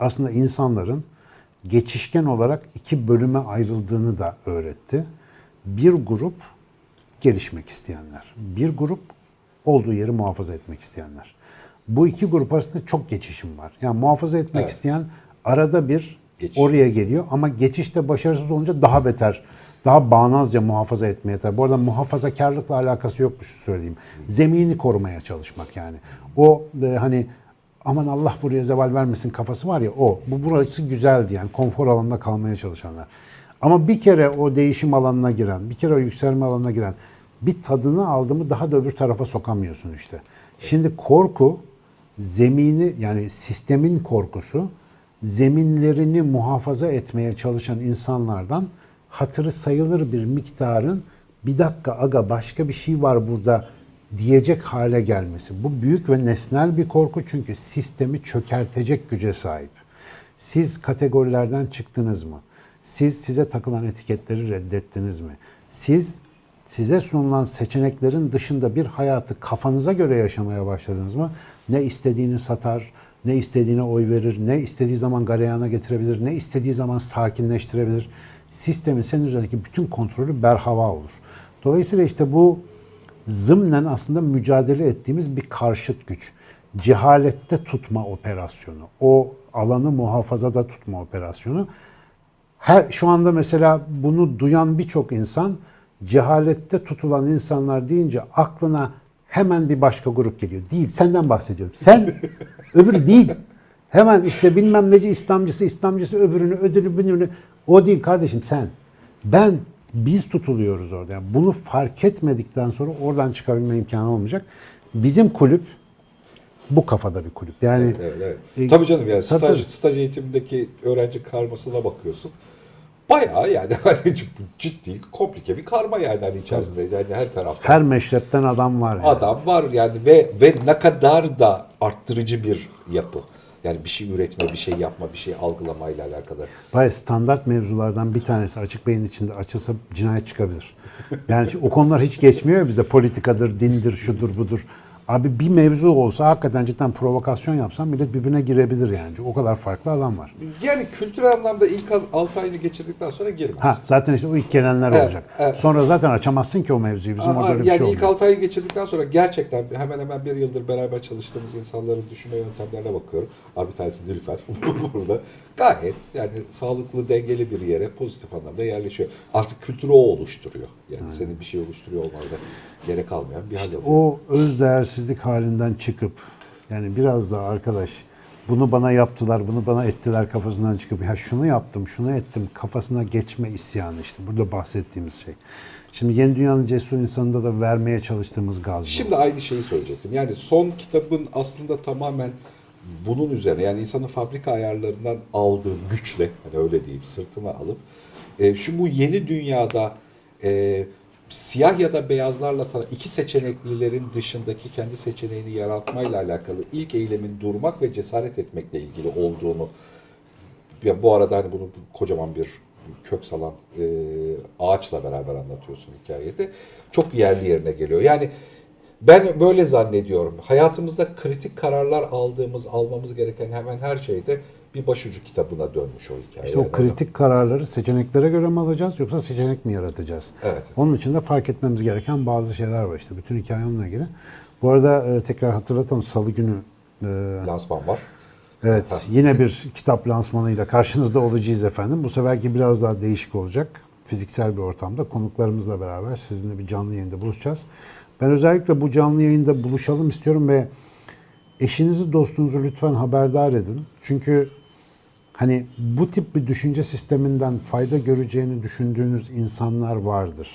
aslında insanların geçişken olarak iki bölüme ayrıldığını da öğretti. Bir grup gelişmek isteyenler, bir grup olduğu yeri muhafaza etmek isteyenler. Bu iki grup arasında çok geçişim var. Yani muhafaza etmek Evet. isteyen arada bir Geçiş. oraya geliyor ama geçişte başarısız olunca daha beter, daha bağnazca muhafaza etmeye tabi. Bu arada muhafazakarlıkla alakası yokmuş söyleyeyim. Zemini korumaya çalışmak yani. O e, hani aman Allah buraya zeval vermesin kafası var ya o. Bu burası güzeldi yani konfor alanında kalmaya çalışanlar. Ama bir kere o değişim alanına giren, bir kere o yükselme alanına giren bir tadını aldı mı daha da öbür tarafa sokamıyorsun işte. Şimdi korku zemini yani sistemin korkusu zeminlerini muhafaza etmeye çalışan insanlardan hatırı sayılır bir miktarın bir dakika aga başka bir şey var burada diyecek hale gelmesi. Bu büyük ve nesnel bir korku çünkü sistemi çökertecek güce sahip. Siz kategorilerden çıktınız mı? Siz size takılan etiketleri reddettiniz mi? Siz size sunulan seçeneklerin dışında bir hayatı kafanıza göre yaşamaya başladınız mı? Ne istediğini satar, ne istediğine oy verir, ne istediği zaman galeyana getirebilir, ne istediği zaman sakinleştirebilir. Sistemin senin üzerindeki bütün kontrolü berhava olur. Dolayısıyla işte bu zımnen aslında mücadele ettiğimiz bir karşıt güç. Cehalette tutma operasyonu. O alanı muhafazada tutma operasyonu. Her şu anda mesela bunu duyan birçok insan cehalette tutulan insanlar deyince aklına hemen bir başka grup geliyor. Değil, senden bahsediyorum. Sen öbürü değil. Hemen işte bilmem neci İslamcısı, İslamcısı öbürünü, ödülü, öbürünü. O değil kardeşim sen. Ben, biz tutuluyoruz orada. Yani bunu fark etmedikten sonra oradan çıkabilme imkanı olmayacak. Bizim kulüp bu kafada bir kulüp. Yani Evet, evet. E, tabii canım yani tabii, staj, tabii. staj eğitimindeki öğrenci karmasına bakıyorsun. Bayağı yani hani ciddi, komplike bir karma yani hani içerisinde yani her tarafta. her meşrepten adam var. yani. adam var yani ve ve ne kadar da arttırıcı bir yapı. Yani bir şey üretme, bir şey yapma, bir şey algılamayla alakalı. Var standart mevzulardan bir tanesi açık beyin içinde açılsa cinayet çıkabilir. Yani o konular hiç geçmiyor ya bizde politikadır, dindir, şudur budur. Abi bir mevzu olsa hakikaten cidden provokasyon yapsan millet birbirine girebilir yani. O kadar farklı adam var. Yani kültürel anlamda ilk 6 ayını geçirdikten sonra girmez. Ha zaten işte o ilk gelenler Evet, olacak. evet. Sonra zaten açamazsın ki o mevzuyu. Bizim Aa, orada öyle bir yani şey ilk olmuyor. 6 ayı geçirdikten sonra gerçekten hemen hemen bir yıldır beraber çalıştığımız insanların düşünme yöntemlerine bakıyorum. Abi bir tanesi Nilüfer burada. Gayet yani sağlıklı, dengeli bir yere pozitif anlamda yerleşiyor. Artık kültürü o oluşturuyor. Yani senin bir şey oluşturuyor olmanda gerek kalmayan bir hal İşte oluyor. o öz değersizlik halinden çıkıp yani biraz da arkadaş bunu bana yaptılar, bunu bana ettiler kafasından çıkıp ya şunu yaptım, şunu ettim kafasına geçme isyanı işte burada bahsettiğimiz şey. Şimdi Yeni Dünya'nın Cesur insanında da vermeye çalıştığımız gaz bu. Şimdi aynı şeyi söyleyecektim. Yani son kitabın aslında tamamen bunun üzerine yani insanın fabrika ayarlarından aldığı güçle hani öyle diyeyim sırtına alıp e, şu bu yeni dünyada e, siyah ya da beyazlarla tara- iki seçeneklilerin dışındaki kendi seçeneğini yaratmayla alakalı ilk eylemin durmak ve cesaret etmekle ilgili olduğunu ya bu arada hani bunu kocaman bir kök salan e, ağaçla beraber anlatıyorsun hikayede. Çok yerli yerine geliyor. Yani ben böyle zannediyorum. Hayatımızda kritik kararlar aldığımız, almamız gereken hemen her şeyde bir başucu kitabına dönmüş o hikaye. İşte o kritik kararları seçeneklere göre mi alacağız yoksa seçenek mi yaratacağız? Evet. Onun için de fark etmemiz gereken bazı şeyler var işte. Bütün hikaye onunla ilgili. Bu arada e, tekrar hatırlatalım Salı günü e, lansman var. Evet, yine bir kitap lansmanıyla karşınızda olacağız efendim. Bu seferki biraz daha değişik olacak. Fiziksel bir ortamda konuklarımızla beraber sizinle bir canlı yayında buluşacağız. Ben özellikle bu canlı yayında buluşalım istiyorum ve eşinizi, dostunuzu lütfen haberdar edin. Çünkü hani bu tip bir düşünce sisteminden fayda göreceğini düşündüğünüz insanlar vardır.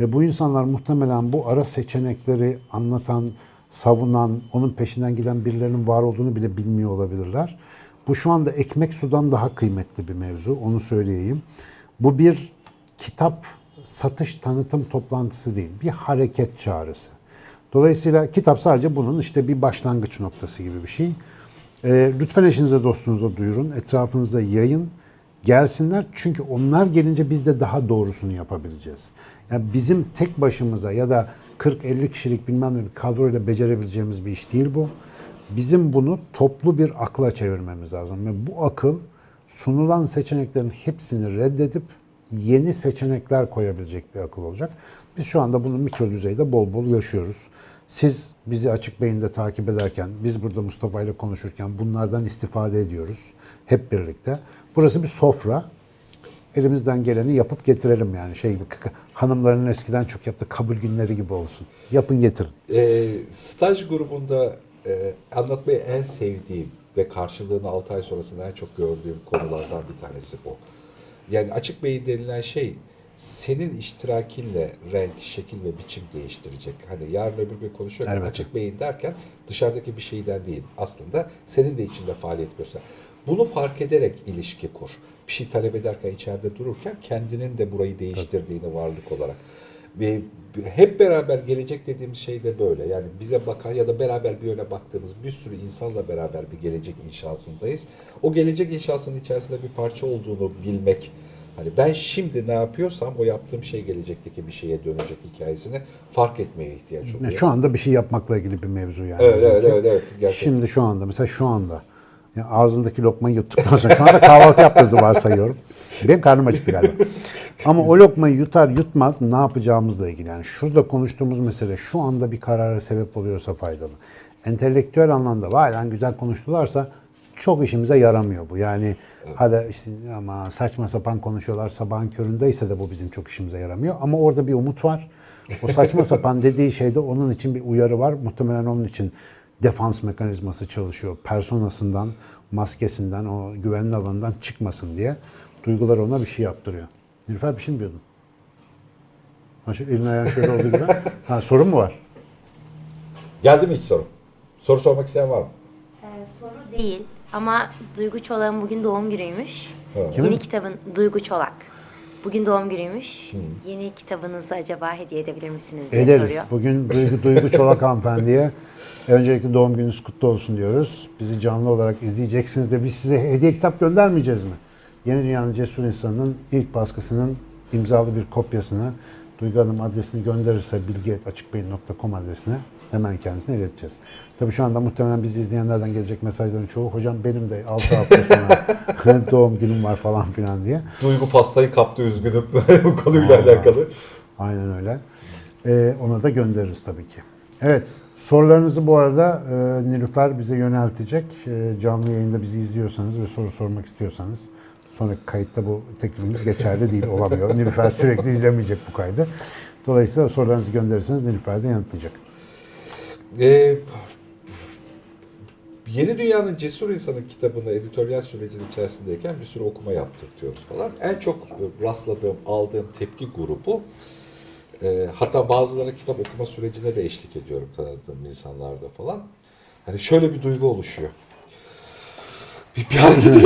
Ve bu insanlar muhtemelen bu ara seçenekleri anlatan, savunan, onun peşinden giden birilerinin var olduğunu bile bilmiyor olabilirler. Bu şu anda ekmek sudan daha kıymetli bir mevzu, onu söyleyeyim. Bu bir kitap satış tanıtım toplantısı değil, bir hareket çağrısı. Dolayısıyla kitap sadece bunun işte bir başlangıç noktası gibi bir şey. Ee, lütfen eşinize dostunuza duyurun, etrafınızda yayın. Gelsinler çünkü onlar gelince biz de daha doğrusunu yapabileceğiz. Yani bizim tek başımıza ya da 40-50 kişilik bilmem ne bir kadroyla becerebileceğimiz bir iş değil bu. Bizim bunu toplu bir akla çevirmemiz lazım. Ve bu akıl sunulan seçeneklerin hepsini reddedip yeni seçenekler koyabilecek bir akıl olacak. Biz şu anda bunu mikro düzeyde bol bol yaşıyoruz. Siz bizi açık beyinde takip ederken, biz burada Mustafa ile konuşurken bunlardan istifade ediyoruz hep birlikte. Burası bir sofra. Elimizden geleni yapıp getirelim yani şey gibi hanımların eskiden çok yaptığı kabul günleri gibi olsun. Yapın getirin. E, staj grubunda e, anlatmayı en sevdiğim ve karşılığını 6 ay sonrasında en çok gördüğüm konulardan bir tanesi bu. Yani açık beyin denilen şey senin iştirakinle renk, şekil ve biçim değiştirecek. Hani yarın öbür gün konuşuyorken Elbette. açık beyin derken dışarıdaki bir şeyden değil. Aslında senin de içinde faaliyet göster. Bunu fark ederek ilişki kur. Bir şey talep ederken içeride dururken kendinin de burayı değiştirdiğini varlık olarak. Ve hep beraber gelecek dediğimiz şey de böyle. Yani bize bakan ya da beraber bir yöne baktığımız bir sürü insanla beraber bir gelecek inşasındayız. O gelecek inşasının içerisinde bir parça olduğunu bilmek. Hani ben şimdi ne yapıyorsam o yaptığım şey gelecekteki bir şeye dönecek hikayesini fark etmeye ihtiyaç oluyor. Şu anda bir şey yapmakla ilgili bir mevzu yani. Evet, evet, evet, evet, gerçekten. Şimdi şu anda mesela şu anda yani ağzındaki lokmayı yuttuktan sonra şu anda kahvaltı yaptığınızı varsayıyorum. Benim karnım acıktı galiba. Ama o lokmayı yutar yutmaz ne yapacağımızla ilgili. Yani şurada konuştuğumuz mesele şu anda bir karara sebep oluyorsa faydalı. Entelektüel anlamda vay lan güzel konuştularsa çok işimize yaramıyor bu. Yani hadi işte ama saçma sapan konuşuyorlar sabahın köründeyse de bu bizim çok işimize yaramıyor. Ama orada bir umut var. O saçma sapan dediği şeyde onun için bir uyarı var. Muhtemelen onun için defans mekanizması çalışıyor. Personasından, maskesinden, o güvenli alanından çıkmasın diye. Duygular ona bir şey yaptırıyor. Nilüfer bir şey mi diyordun? Ha şu elin ayağın şöyle olduğu gibi. Ha sorun mu var? Geldi mi hiç soru? Soru sormak isteyen var mı? Ee, soru değil ama Duygu Çolak'ın bugün doğum günüymüş. Evet. Yeni kitabın Duygu Çolak. Bugün doğum günüymüş. Yeni kitabınızı acaba hediye edebilir misiniz diye Ederiz. soruyor. Bugün Duygu, Duygu Çolak hanımefendiye öncelikle doğum gününüz kutlu olsun diyoruz. Bizi canlı olarak izleyeceksiniz de biz size hediye kitap göndermeyeceğiz mi? Yeni Dünya'nın Cesur İnsanı'nın ilk baskısının imzalı bir kopyasını Duygu Hanım adresini gönderirse bilgi.açıkbeyin.com adresine hemen kendisine ileteceğiz. Tabii şu anda muhtemelen bizi izleyenlerden gelecek mesajların çoğu hocam benim de 6 hafta sonra doğum günüm var falan filan diye. Duygu pastayı kaptı üzgünüm bu konuyla Vallahi. alakalı. Aynen öyle. Ee, ona da göndeririz tabii ki. Evet, sorularınızı bu arada e, Nilüfer bize yöneltecek. E, canlı yayında bizi izliyorsanız ve soru sormak istiyorsanız, sonraki kayıtta bu teklifimiz geçerli değil, olamıyor. Nilüfer sürekli izlemeyecek bu kaydı. Dolayısıyla sorularınızı gönderirseniz Nilüfer de yanıtlayacak. Ee, Yeni Dünya'nın Cesur İnsanı kitabını editoryal sürecinin içerisindeyken bir sürü okuma yaptırtıyoruz falan. En çok rastladığım, aldığım tepki grubu e, hatta bazılarına kitap okuma sürecine de eşlik ediyorum tanıdığım insanlarda falan. Hani şöyle bir duygu oluşuyor. Bir, harekete.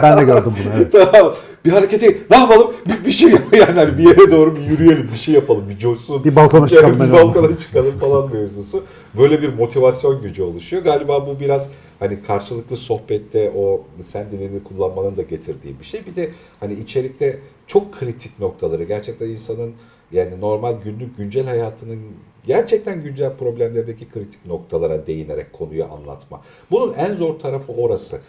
Ben de gördüm bunu, evet. tamam. Bir harekete ne yapalım? Bir, bir şey yap yani hani bir yere doğru bir yürüyelim, bir şey yapalım, bir coşsun. Bir balkona çıkalım Yani bir balkona zaman. çıkalım falan mevzusu. Böyle bir motivasyon gücü oluşuyor. Galiba bu biraz hani karşılıklı sohbette o sen dilini kullanmanın da getirdiği bir şey. Bir de hani içerikte çok kritik noktaları gerçekten insanın yani normal günlük güncel hayatının gerçekten güncel problemlerdeki kritik noktalara değinerek konuyu anlatma. Bunun en zor tarafı orası.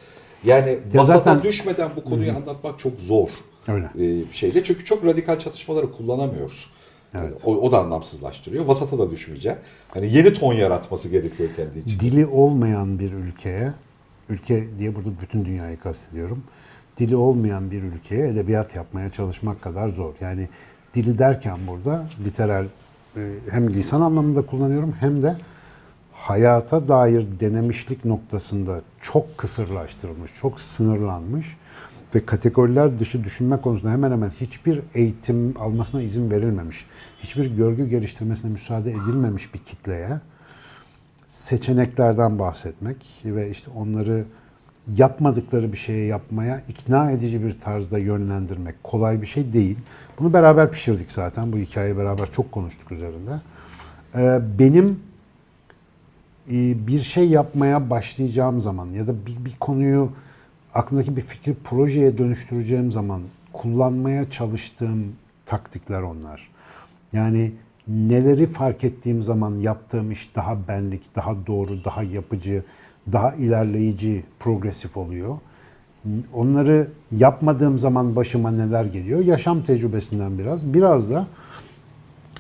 Yani Ya vasata zaten- düşmeden bu konuyu anlatmak çok zor. Öyle. Ee, şeyde. Çünkü çok radikal çatışmaları kullanamıyoruz. Yani o, o da anlamsızlaştırıyor. Vasata da düşmeyeceksin. Hani yeni ton yaratması gerekiyor kendi için. Dili olmayan bir ülkeye, ülke diye burada bütün dünyayı kastediyorum. Dili olmayan bir ülkeye edebiyat yapmaya çalışmak kadar zor. Yani dili derken burada literal hem lisan anlamında kullanıyorum hem de hayata dair denemişlik noktasında çok kısırlaştırılmış, çok sınırlanmış ve kategoriler dışı düşünme konusunda hemen hemen hiçbir eğitim almasına izin verilmemiş, hiçbir görgü geliştirmesine müsaade edilmemiş bir kitleye seçeneklerden bahsetmek ve işte onları yapmadıkları bir şeye yapmaya ikna edici bir tarzda yönlendirmek kolay bir şey değil. Bunu beraber pişirdik zaten. Bu hikayeyi beraber çok konuştuk üzerinde. Ee, Benim e, bir şey yapmaya başlayacağım zaman ya da bir, bir konuyu aklımdaki bir fikri projeye dönüştüreceğim zaman kullanmaya çalıştığım taktikler onlar. Yani neleri fark ettiğim zaman yaptığım iş daha benlik, daha doğru, daha yapıcı, daha ilerleyici, progresif oluyor. Onları yapmadığım zaman başıma neler geliyor? Yaşam tecrübesinden biraz. Biraz da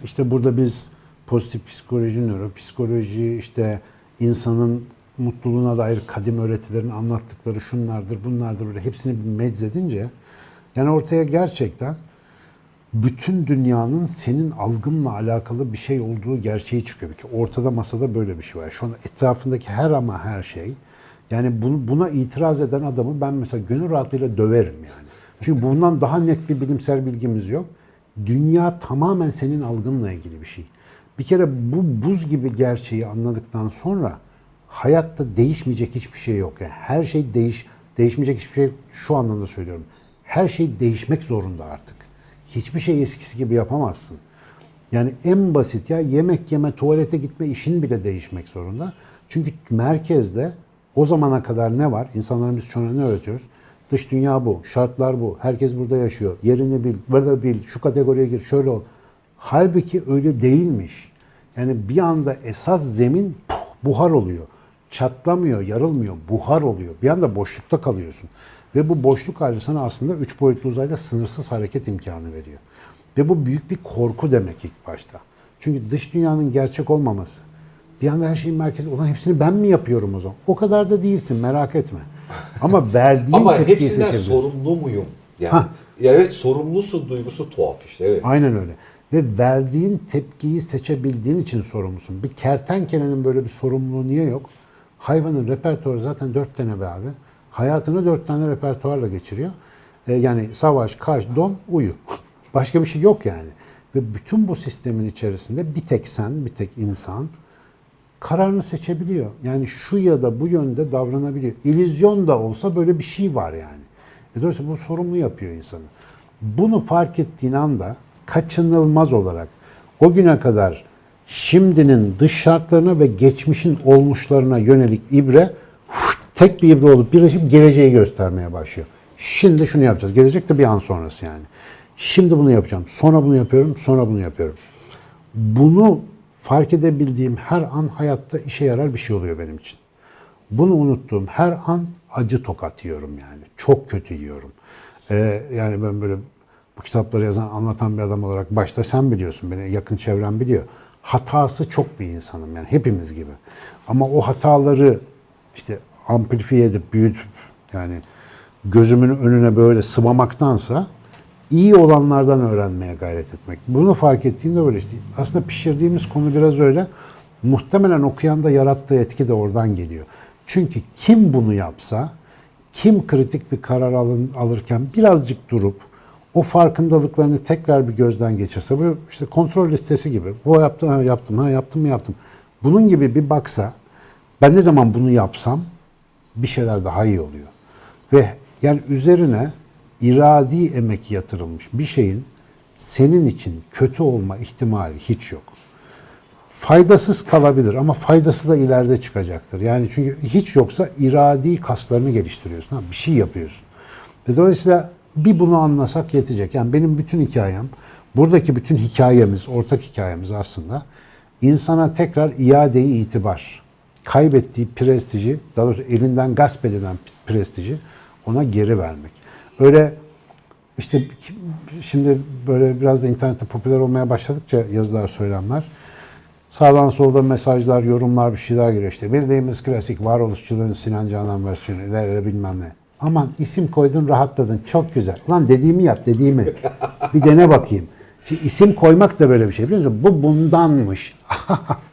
işte burada biz pozitif psikoloji, nöropsikoloji, işte insanın mutluluğuna dair kadim öğretilerin anlattıkları şunlardır, bunlardır böyle hepsini bir meczedince yani ortaya gerçekten bütün dünyanın senin algınla alakalı bir şey olduğu gerçeği çıkıyor. Ki ortada masada böyle bir şey var. Şu an etrafındaki her ama her şey. Yani buna itiraz eden adamı ben mesela gönül rahatlığıyla döverim yani. Çünkü bundan daha net bir bilimsel bilgimiz yok. Dünya tamamen senin algınla ilgili bir şey. Bir kere bu buz gibi gerçeği anladıktan sonra hayatta değişmeyecek hiçbir şey yok. Yani her şey değiş değişmeyecek hiçbir şey şu anlamda söylüyorum. Her şey değişmek zorunda artık. Hiçbir şey eskisi gibi yapamazsın. Yani en basit ya yemek yeme, tuvalete gitme işin bile değişmek zorunda. Çünkü merkezde o zamana kadar ne var? İnsanların biz çoğuna ne öğretiyoruz? Dış dünya bu, şartlar bu, herkes burada yaşıyor, yerini bil, burada bil, şu kategoriye gir, şöyle ol. Halbuki öyle değilmiş. Yani bir anda esas zemin puh, buhar oluyor. Çatlamıyor, yarılmıyor, buhar oluyor. Bir anda boşlukta kalıyorsun. Ve bu boşluk hali sana aslında üç boyutlu uzayda sınırsız hareket imkanı veriyor. Ve bu büyük bir korku demek ilk başta. Çünkü dış dünyanın gerçek olmaması. Bir anda her şeyin merkezi. Ulan hepsini ben mi yapıyorum o zaman? O kadar da değilsin merak etme. Ama verdiğin Ama tepkiyi hepsinden seçebilirsin. sorumlu muyum? Yani Ha. evet sorumlusun duygusu tuhaf işte evet. Aynen öyle. Ve verdiğin tepkiyi seçebildiğin için sorumlusun. Bir kertenkelenin böyle bir sorumluluğu niye yok? Hayvanın repertuarı zaten dört tane be abi. Hayatını dört tane repertuarla geçiriyor. E, yani savaş, kaç, don, uyu. Başka bir şey yok yani. Ve bütün bu sistemin içerisinde bir tek sen, bir tek insan kararını seçebiliyor. Yani şu ya da bu yönde davranabiliyor. İllüzyon da olsa böyle bir şey var yani. E dolayısıyla bu sorumlu yapıyor insanı. Bunu fark ettiğin anda kaçınılmaz olarak o güne kadar şimdinin dış şartlarına ve geçmişin olmuşlarına yönelik ibre tek bir ibre olup birleşip geleceği göstermeye başlıyor. Şimdi şunu yapacağız. Gelecek de bir an sonrası yani. Şimdi bunu yapacağım. Sonra bunu yapıyorum. Sonra bunu yapıyorum. Bunu fark edebildiğim her an hayatta işe yarar bir şey oluyor benim için. Bunu unuttuğum her an acı tokat yiyorum yani. Çok kötü yiyorum. Ee, yani ben böyle bu kitapları yazan, anlatan bir adam olarak başta sen biliyorsun, beni yakın çevrem biliyor. Hatası çok bir insanım yani hepimiz gibi. Ama o hataları işte amplifiye edip büyütüp yani gözümün önüne böyle sıvamaktansa iyi olanlardan öğrenmeye gayret etmek. Bunu fark ettiğimde böyle işte aslında pişirdiğimiz konu biraz öyle. Muhtemelen okuyan da yarattığı etki de oradan geliyor. Çünkü kim bunu yapsa, kim kritik bir karar alın, alırken birazcık durup o farkındalıklarını tekrar bir gözden geçirse, bu işte kontrol listesi gibi. Bu yaptım, ha yaptım, ha yaptım mı yaptım. Bunun gibi bir baksa, ben ne zaman bunu yapsam bir şeyler daha iyi oluyor. Ve yani üzerine iradi emek yatırılmış bir şeyin senin için kötü olma ihtimali hiç yok. Faydasız kalabilir ama faydası da ileride çıkacaktır. Yani çünkü hiç yoksa iradi kaslarını geliştiriyorsun. Ha, bir şey yapıyorsun. Ve dolayısıyla bir bunu anlasak yetecek. Yani benim bütün hikayem, buradaki bütün hikayemiz, ortak hikayemiz aslında insana tekrar iade-i itibar, kaybettiği prestiji, daha doğrusu elinden gasp edilen prestiji ona geri vermek. Öyle işte şimdi böyle biraz da internette popüler olmaya başladıkça yazılar, söylemler sağdan soldan mesajlar, yorumlar bir şeyler geliyor işte. Bildiğimiz klasik varoluşçuluğun Sinan Canan versiyonu, ileri bilmem ne. Aman isim koydun rahatladın çok güzel. Lan dediğimi yap dediğimi. Bir dene bakayım. Şimdi isim koymak da böyle bir şey biliyor musun? Bu bundanmış.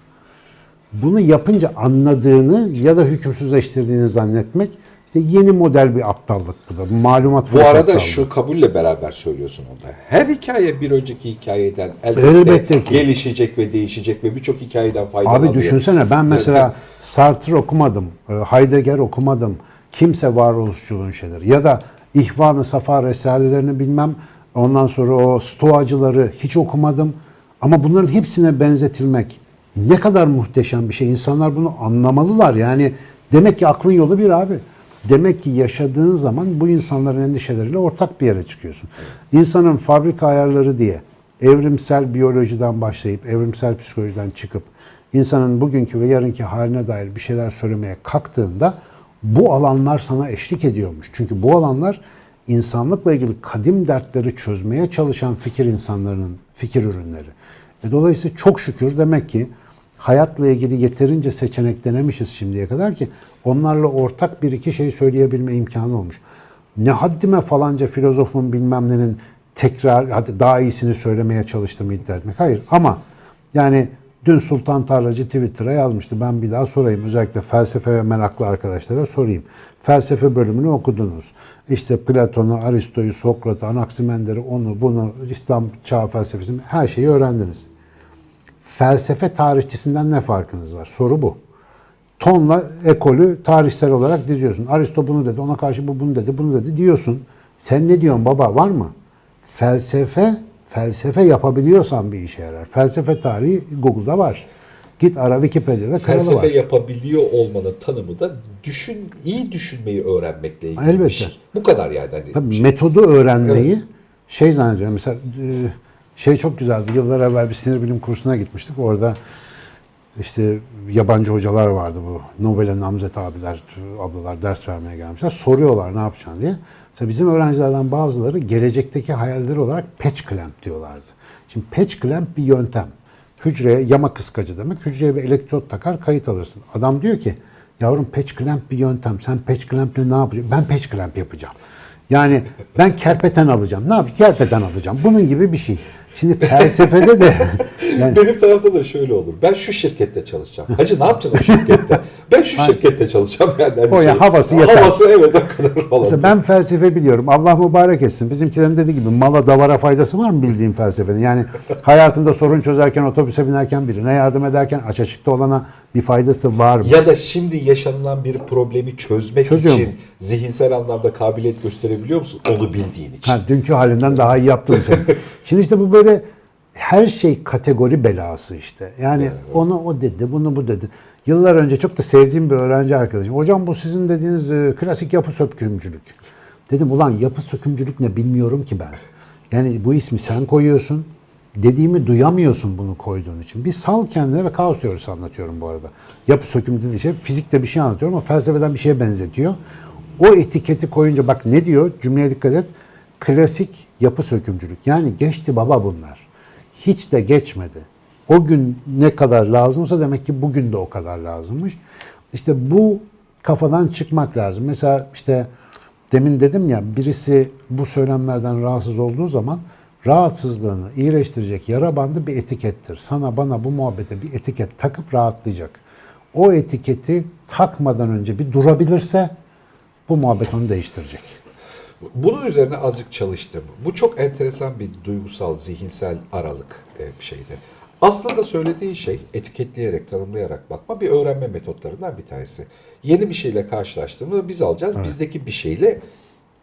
Bunu yapınca anladığını ya da hükümsüzleştirdiğini zannetmek işte yeni model bir aptallık bu da. Malumat Bu arada aptallığı. şu kabulle beraber söylüyorsun onda. Her hikaye bir önceki hikayeden elbette, Elbette ki. gelişecek ve değişecek ve birçok hikayeden faydalanıyor. Abi düşünsene ben mesela Sartre okumadım, e, Heidegger okumadım. Kimse varoluşçuluğun şeyleri. Ya da İhvan-ı Safa Risalelerini bilmem. Ondan sonra o Stoacıları hiç okumadım. Ama bunların hepsine benzetilmek ne kadar muhteşem bir şey. İnsanlar bunu anlamalılar. Yani demek ki aklın yolu bir abi. Demek ki yaşadığın zaman bu insanların endişeleriyle ortak bir yere çıkıyorsun. İnsanın fabrika ayarları diye evrimsel biyolojiden başlayıp evrimsel psikolojiden çıkıp insanın bugünkü ve yarınki haline dair bir şeyler söylemeye kalktığında bu alanlar sana eşlik ediyormuş. Çünkü bu alanlar insanlıkla ilgili kadim dertleri çözmeye çalışan fikir insanlarının fikir ürünleri. E, dolayısıyla çok şükür demek ki hayatla ilgili yeterince seçenek denemişiz şimdiye kadar ki onlarla ortak bir iki şey söyleyebilme imkanı olmuş. Ne haddime falanca filozofun bilmem nenin tekrar hadi daha iyisini söylemeye çalıştığımı iddia etmek. Hayır ama yani dün Sultan Tarlacı Twitter'a yazmıştı. Ben bir daha sorayım. Özellikle felsefe ve meraklı arkadaşlara sorayım. Felsefe bölümünü okudunuz. İşte Platon'u, Aristo'yu, Sokrat'ı, Anaximender'i, onu, bunu, İslam çağ felsefesini her şeyi öğrendiniz. Felsefe tarihçisinden ne farkınız var? Soru bu. Tonla ekolü tarihsel olarak diziyorsun. Aristo bunu dedi, ona karşı bu bunu dedi, bunu dedi diyorsun. Sen ne diyorsun baba var mı? Felsefe, felsefe yapabiliyorsan bir işe yarar. Felsefe tarihi Google'da var. Git ara Wikipedia'da kanalı Felsefe var. yapabiliyor olmanın tanımı da düşün, iyi düşünmeyi öğrenmekle ilgili Elbette. bir şey. Bu kadar yani. Hani Tabii metodu öğrenmeyi şey zannediyorum. Mesela e, şey çok güzeldi. Yıllar evvel bir sinir bilim kursuna gitmiştik. Orada işte yabancı hocalar vardı bu. Nobel'e namzet abiler, ablalar ders vermeye gelmişler. Soruyorlar ne yapacaksın diye. Mesela bizim öğrencilerden bazıları gelecekteki hayalleri olarak patch clamp diyorlardı. Şimdi patch clamp bir yöntem. Hücreye yama kıskacı demek. Hücreye bir elektrot takar kayıt alırsın. Adam diyor ki yavrum patch clamp bir yöntem. Sen patch clamp'le ne yapacaksın? Ben patch clamp yapacağım. Yani ben kerpeten alacağım. Ne yapayım? Kerpeten alacağım. Bunun gibi bir şey. Şimdi felsefede de yani Benim tarafta da şöyle olur. Ben şu şirkette çalışacağım. Hacı ne yapacaksın o şirkette? Ben şu şirkette çalışacağım. Yani hani O ya, havası yeter. Havası evet o kadar falan. Mesela ben felsefe biliyorum. Allah mübarek etsin. Bizimkilerin dediği gibi mala davara faydası var mı bildiğin felsefenin? Yani hayatında sorun çözerken, otobüse binerken birine yardım ederken aç açıkta olana bir faydası var mı? Ya da şimdi yaşanılan bir problemi çözmek Çözüyor için mu? zihinsel anlamda kabiliyet gösterebiliyor musun? Onu bildiğin için. Ha, dünkü halinden daha iyi yaptın sen. Şimdi işte bu böyle her şey kategori belası işte. Yani onu o dedi, bunu bu dedi. Yıllar önce çok da sevdiğim bir öğrenci arkadaşım. Hocam bu sizin dediğiniz e, klasik yapı sökümcülük. Dedim ulan yapı sökümcülük ne bilmiyorum ki ben. Yani bu ismi sen koyuyorsun. Dediğimi duyamıyorsun bunu koyduğun için. Bir sal kendine ve kaos teorisi anlatıyorum bu arada. Yapı sökümü dediği şey fizikte bir şey anlatıyorum ama felsefeden bir şeye benzetiyor. O etiketi koyunca bak ne diyor? Cümleye dikkat et. Klasik yapı sökümcülük. Yani geçti baba bunlar. Hiç de geçmedi. O gün ne kadar lazımsa demek ki bugün de o kadar lazımmış. İşte bu kafadan çıkmak lazım. Mesela işte demin dedim ya birisi bu söylemlerden rahatsız olduğu zaman rahatsızlığını iyileştirecek yara bandı bir etikettir. Sana bana bu muhabbete bir etiket takıp rahatlayacak. O etiketi takmadan önce bir durabilirse bu muhabbet onu değiştirecek. Bunun üzerine azıcık çalıştım. Bu çok enteresan bir duygusal, zihinsel aralık e, bir şeydi. Aslında söylediğin şey etiketleyerek, tanımlayarak bakma bir öğrenme metotlarından bir tanesi. Yeni bir şeyle karşılaştığımızda biz alacağız, bizdeki bir şeyle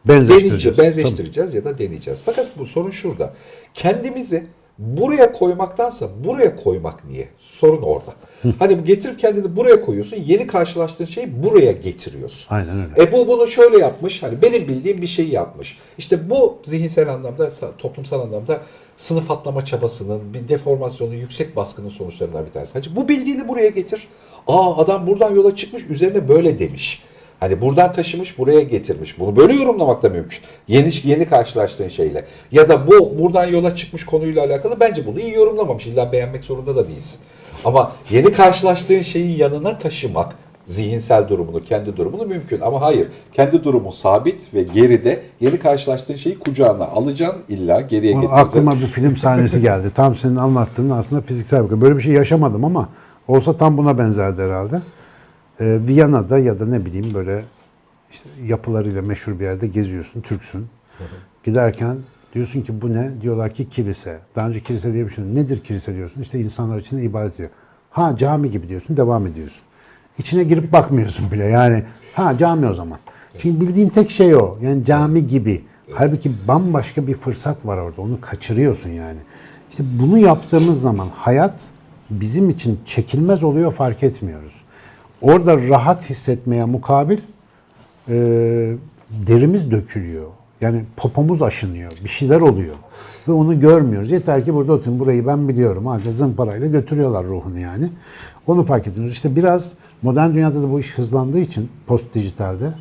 Benzeştireceğiz. benzeştireceğiz ya da deneyeceğiz. Fakat bu sorun şurada. Kendimizi buraya koymaktansa buraya koymak niye? Sorun orada. hani getirip kendini buraya koyuyorsun, yeni karşılaştığın şeyi buraya getiriyorsun. Aynen öyle. E bu bunu şöyle yapmış, hani benim bildiğim bir şeyi yapmış. İşte bu zihinsel anlamda, sa- toplumsal anlamda sınıf atlama çabasının, bir deformasyonun, yüksek baskının sonuçlarından bir tanesi. Hacı bu bildiğini buraya getir. Aa adam buradan yola çıkmış, üzerine böyle demiş. Hani buradan taşımış, buraya getirmiş. Bunu böyle yorumlamak da mümkün. Yeni yeni karşılaştığın şeyle. Ya da bu buradan yola çıkmış konuyla alakalı bence bunu iyi yorumlamamış. İlla beğenmek zorunda da değilsin. Ama yeni karşılaştığın şeyi yanına taşımak, zihinsel durumunu, kendi durumunu mümkün. Ama hayır, kendi durumu sabit ve geride yeni karşılaştığın şeyi kucağına alacaksın, illa geriye getireceksin. Aklıma bir film sahnesi geldi. Tam senin anlattığın aslında fiziksel bir Böyle bir şey yaşamadım ama olsa tam buna benzerdi herhalde. Ee, Viyana'da ya da ne bileyim böyle işte yapılarıyla meşhur bir yerde geziyorsun, Türksün. Giderken diyorsun ki bu ne? Diyorlar ki kilise. Daha önce kilise diye bir şey. Nedir kilise diyorsun? İşte insanlar için ibadet ediyor. Ha cami gibi diyorsun, devam ediyorsun. İçine girip bakmıyorsun bile. Yani ha cami o zaman. Çünkü bildiğin tek şey o. Yani cami gibi. Halbuki bambaşka bir fırsat var orada. Onu kaçırıyorsun yani. İşte bunu yaptığımız zaman hayat bizim için çekilmez oluyor fark etmiyoruz. Orada rahat hissetmeye mukabil e, derimiz dökülüyor. Yani popomuz aşınıyor. Bir şeyler oluyor. Ve onu görmüyoruz. Yeter ki burada oturun. Burayı ben biliyorum. Ancak zımparayla götürüyorlar ruhunu yani. Onu fark ediyoruz. İşte biraz modern dünyada da bu iş hızlandığı için post dijitalde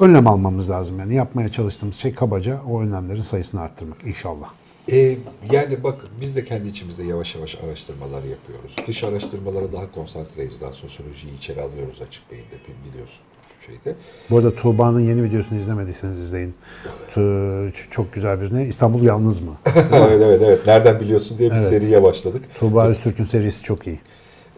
önlem almamız lazım. Yani yapmaya çalıştığımız şey kabaca o önlemlerin sayısını arttırmak inşallah. Ee, yani bak biz de kendi içimizde yavaş yavaş araştırmalar yapıyoruz. Dış araştırmalara daha konsantreyiz. Daha sosyolojiyi içeri alıyoruz açık beyinde biliyorsun şeyde. Bu arada Tuğba'nın yeni videosunu izlemediyseniz izleyin. Çok güzel bir ne? İstanbul Yalnız mı? evet evet evet. Nereden biliyorsun diye bir Evet. seriye başladık. Tuğba Öztürk'ün serisi çok iyi.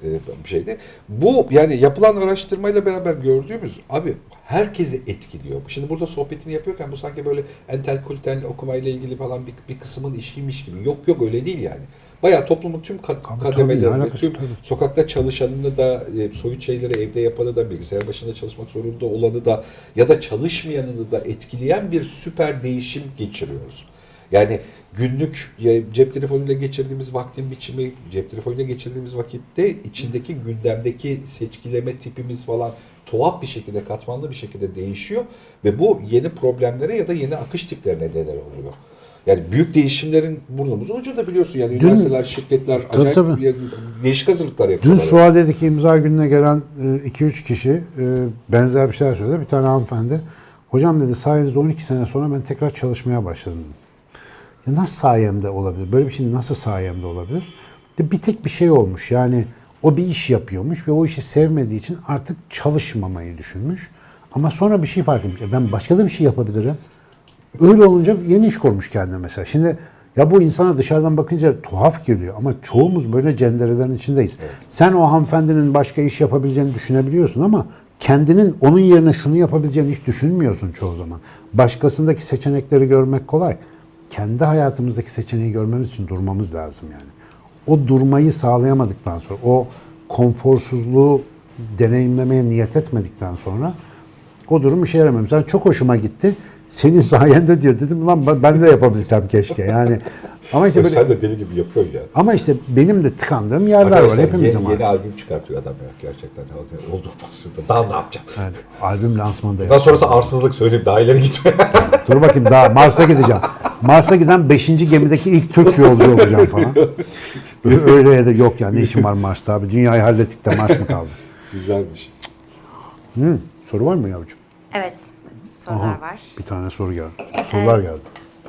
E, bir şeyde. Bu yani yapılan araştırmayla beraber gördüğümüz abi herkesi etkiliyor. Şimdi burada sohbetini yapıyorken bu sanki böyle entel kultel okumayla ilgili falan bir, bir kısmın işiymiş gibi. Yok yok öyle değil yani. Bayağı toplumun tüm kat- Tabii, tabii, kademelerini, alakası tüm tabii. sokakta çalışanını da, e, soyut şeyleri evde yapanı da, bilgisayar başında çalışmak zorunda olanı da ya da çalışmayanını da etkileyen bir süper değişim geçiriyoruz. Yani günlük cep telefonuyla geçirdiğimiz vaktin biçimi, cep telefonuyla geçirdiğimiz vakitte içindeki gündemdeki seçkileme tipimiz falan tuhaf bir şekilde, katmanlı bir şekilde değişiyor ve bu yeni problemlere ya da yeni akış tiplerine neden oluyor. Yani büyük değişimlerin burnumuzun ucunda biliyorsun yani Dün- üniversiteler, şirketler Tabii, acayip tabii. değişik hazırlıklar Dün yapıyorlar. Suadiye'deki imza gününe gelen 2-3 kişi e, benzer bir şeyler söyledi. Bir tane hanımefendi, hocam dedi sayenizde 12 sene sonra ben tekrar çalışmaya başladım. Ya nasıl sayemde olabilir? Böyle bir şey nasıl sayemde olabilir? De bir tek bir şey olmuş. Yani o bir iş yapıyormuş ve o işi sevmediği için artık çalışmamayı düşünmüş. Ama sonra bir şey fark etmiş. E Ben başka da bir şey yapabilirim. Öyle olunca yeni iş kurmuş kendine mesela. Şimdi ya bu insana dışarıdan bakınca tuhaf geliyor ama çoğumuz böyle cenderelerin içindeyiz. Sen o hanımefendinin başka iş yapabileceğini düşünebiliyorsun ama kendinin onun yerine şunu yapabileceğini hiç düşünmüyorsun çoğu zaman. Başkasındaki seçenekleri görmek kolay. Kendi hayatımızdaki seçeneği görmemiz için durmamız lazım yani. O durmayı sağlayamadıktan sonra, o konforsuzluğu deneyimlemeye niyet etmedikten sonra o durum işe yaramıyor. Mesela çok hoşuma gitti. Senin sayende diyor. Dedim lan ben- de yapabilsem keşke. Yani ama işte böyle, sen de deli gibi yapıyorsun ya. ama işte benim de tıkandığım yerler var. Arkadaşlar Hepimizin yeni, var. yeni albüm çıkartıyor adam ya gerçekten. Olduğu pozisyonda. Daha ne yapacaksın? Yani albüm lansmanında Daha sonrası arsızlık söyleyeyim daha ileri gitme. Dur bakayım daha Mars'a gideceğim. Mars'a giden 5. gemideki ilk Türk yolcu olacağım falan. Öyle ya da yok yani ne işim var Mars'ta abi. Dünyayı hallettik de Mars mı kaldı? Güzelmiş. Hı, soru var mı yavrucuğum? Evet, sorular var. Bir tane soru geldi. Sorular geldi.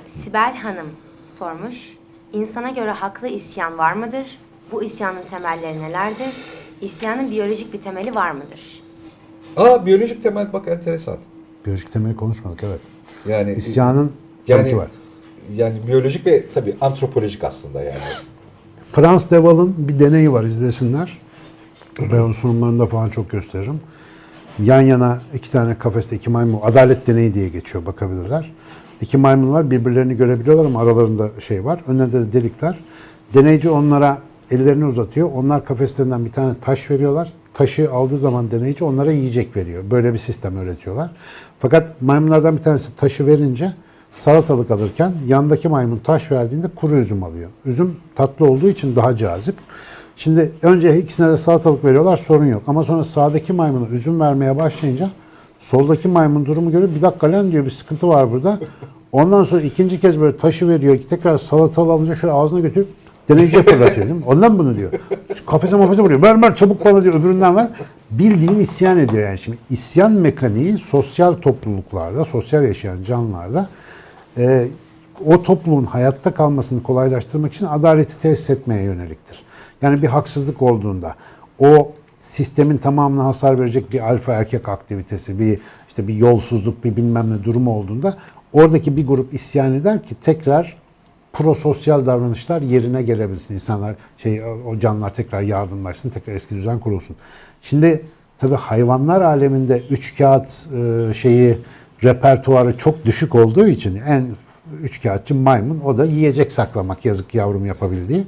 Sibel Hanım sormuş. İnsana göre haklı isyan var mıdır? Bu isyanın temelleri nelerdir? İsyanın biyolojik bir temeli var mıdır? Aa biyolojik temel bak enteresan. Biyolojik temeli konuşmadık evet. Yani İsyanın yani, var. Yani biyolojik ve tabii antropolojik aslında yani. Frans Deval'ın bir deneyi var izlesinler. Ben onun sunumlarında falan çok gösteririm. Yan yana iki tane kafeste iki maymun, adalet deneyi diye geçiyor bakabilirler. İki maymun var birbirlerini görebiliyorlar ama aralarında şey var. Önlerinde de delikler. Deneyci onlara ellerini uzatıyor. Onlar kafeslerinden bir tane taş veriyorlar. Taşı aldığı zaman deneyici onlara yiyecek veriyor. Böyle bir sistem öğretiyorlar. Fakat maymunlardan bir tanesi taşı verince salatalık alırken yandaki maymun taş verdiğinde kuru üzüm alıyor. Üzüm tatlı olduğu için daha cazip. Şimdi önce ikisine de salatalık veriyorlar sorun yok. Ama sonra sağdaki maymuna üzüm vermeye başlayınca soldaki maymun durumu görüyor. Bir dakika lan diyor bir sıkıntı var burada. Ondan sonra ikinci kez böyle taşı veriyor. Tekrar salatalığı alınca şöyle ağzına götürüp deneyiciye fırlatıyor değil mi? Ondan bunu diyor. Şu Kafese mafese vuruyor. Ver ver çabuk bana diyor öbüründen ver. Bildiğin isyan ediyor yani. Şimdi isyan mekaniği sosyal topluluklarda, sosyal yaşayan canlılarda e, o topluluğun hayatta kalmasını kolaylaştırmak için adaleti tesis etmeye yöneliktir. Yani bir haksızlık olduğunda o sistemin tamamına hasar verecek bir alfa erkek aktivitesi, bir işte bir yolsuzluk, bir bilmem ne durumu olduğunda oradaki bir grup isyan eder ki tekrar prososyal davranışlar yerine gelebilsin. İnsanlar şey o canlılar tekrar yardımlaşsın, tekrar eski düzen kurulsun. Şimdi tabii hayvanlar aleminde üç kağıt e, şeyi repertuarı çok düşük olduğu için en üç kağıtçı maymun o da yiyecek saklamak yazık yavrum yapabildiği.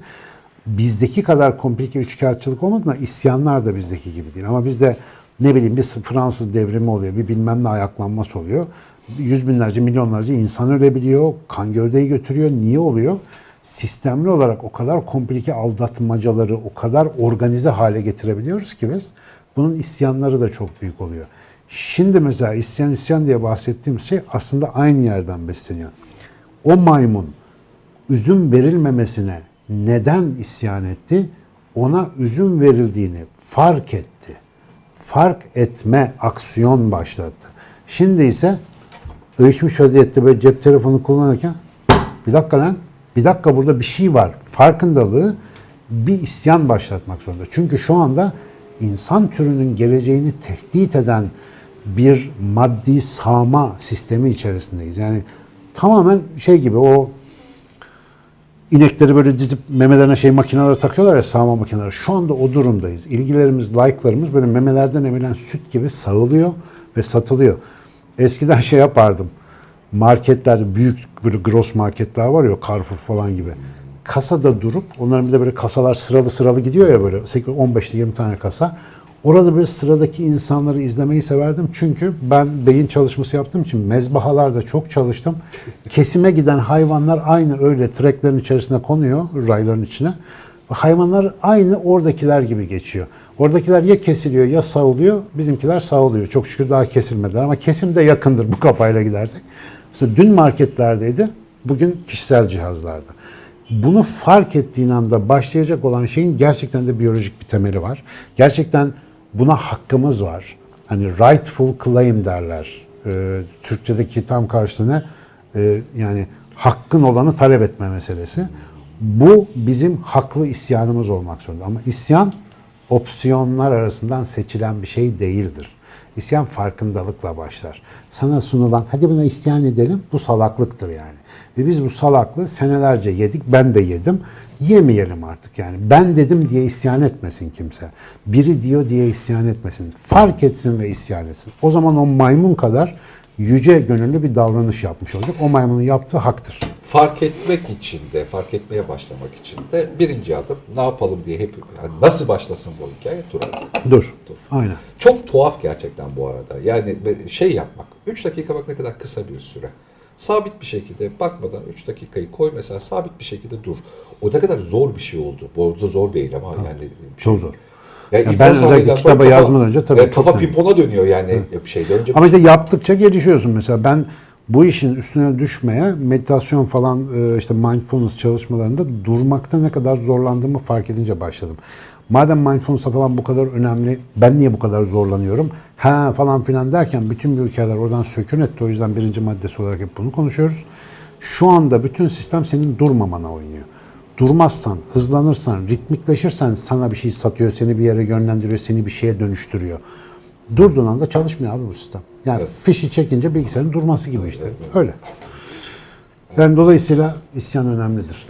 Bizdeki kadar komplike üç kağıtçılık olmadığında isyanlar da bizdeki gibi değil. Ama bizde ne bileyim bir Fransız devrimi oluyor, bir bilmem ne ayaklanması oluyor. Yüz binlerce, milyonlarca insan ölebiliyor, kan gövdeyi götürüyor. Niye oluyor? Sistemli olarak o kadar komplike aldatmacaları, o kadar organize hale getirebiliyoruz ki biz. Bunun isyanları da çok büyük oluyor. Şimdi mesela isyan isyan diye bahsettiğim şey aslında aynı yerden besleniyor. O maymun üzüm verilmemesine neden isyan etti? Ona üzüm verildiğini fark etti. Fark etme aksiyon başlattı. Şimdi ise ölçmüş vaziyette böyle cep telefonu kullanırken bir dakika lan bir dakika burada bir şey var. Farkındalığı bir isyan başlatmak zorunda. Çünkü şu anda insan türünün geleceğini tehdit eden bir maddi sağma sistemi içerisindeyiz. Yani tamamen şey gibi o inekleri böyle dizip memelerine şey makineleri takıyorlar ya sağma makineleri. Şu anda o durumdayız. İlgilerimiz, like'larımız böyle memelerden emilen süt gibi sağılıyor ve satılıyor. Eskiden şey yapardım. Marketlerde büyük böyle gross marketler var ya Carrefour falan gibi. Kasada durup onların bir de böyle kasalar sıralı sıralı gidiyor ya böyle 15'li 20 tane kasa. Orada böyle sıradaki insanları izlemeyi severdim. Çünkü ben beyin çalışması yaptığım için mezbahalarda çok çalıştım. Kesime giden hayvanlar aynı öyle treklerin içerisine konuyor, rayların içine. Hayvanlar aynı oradakiler gibi geçiyor. Oradakiler ya kesiliyor ya sağılıyor, bizimkiler sağılıyor. Çok şükür daha kesilmediler ama kesim de yakındır bu kafayla gidersek. Mesela dün marketlerdeydi, bugün kişisel cihazlarda. Bunu fark ettiğin anda başlayacak olan şeyin gerçekten de biyolojik bir temeli var. Gerçekten buna hakkımız var. Hani rightful claim derler. Ee, Türkçedeki tam karşılığına e, yani hakkın olanı talep etme meselesi. Bu bizim haklı isyanımız olmak zorunda. Ama isyan opsiyonlar arasından seçilen bir şey değildir. İsyan farkındalıkla başlar. Sana sunulan hadi buna isyan edelim bu salaklıktır yani. Ve biz bu salaklığı senelerce yedik. Ben de yedim. Yemeyelim artık yani. Ben dedim diye isyan etmesin kimse. Biri diyor diye isyan etmesin. Fark etsin ve isyan etsin. O zaman o maymun kadar yüce gönüllü bir davranış yapmış olacak. O maymunun yaptığı haktır. Fark etmek için de, fark etmeye başlamak için de birinci adım ne yapalım diye hep yani nasıl başlasın bu hikaye durarak. Dur. Dur. Aynen. Çok tuhaf gerçekten bu arada. Yani şey yapmak. 3 dakika bak ne kadar kısa bir süre. Sabit bir şekilde bakmadan 3 dakikayı koy mesela sabit bir şekilde dur. O ne kadar zor bir şey oldu. Bu arada zor bir eylem ama yani. bir şey- Çok zor. Yani ben özellikle kitaba kafa- yazmadan önce tabii e, kafa pimpona dönüyor yani bir şeyde önce. Ama işte yaptıkça gelişiyorsun mesela. Ben bu işin üstüne düşmeye meditasyon falan e, işte mindfulness çalışmalarında durmakta ne kadar zorlandığımı fark edince başladım. Madem mindfulness'a falan bu kadar önemli, ben niye bu kadar zorlanıyorum? Ha falan filan derken bütün bir ülkeler oradan sökün etti. O yüzden birinci maddesi olarak hep bunu konuşuyoruz. Şu anda bütün sistem senin durmamana oynuyor. Durmazsan, hızlanırsan, ritmikleşirsen sana bir şey satıyor, seni bir yere yönlendiriyor, seni bir şeye dönüştürüyor. Durduğun anda çalışmıyor abi bu sistem. Yani fişi çekince bilgisayarın durması gibi işte. Öyle. Yani dolayısıyla isyan önemlidir.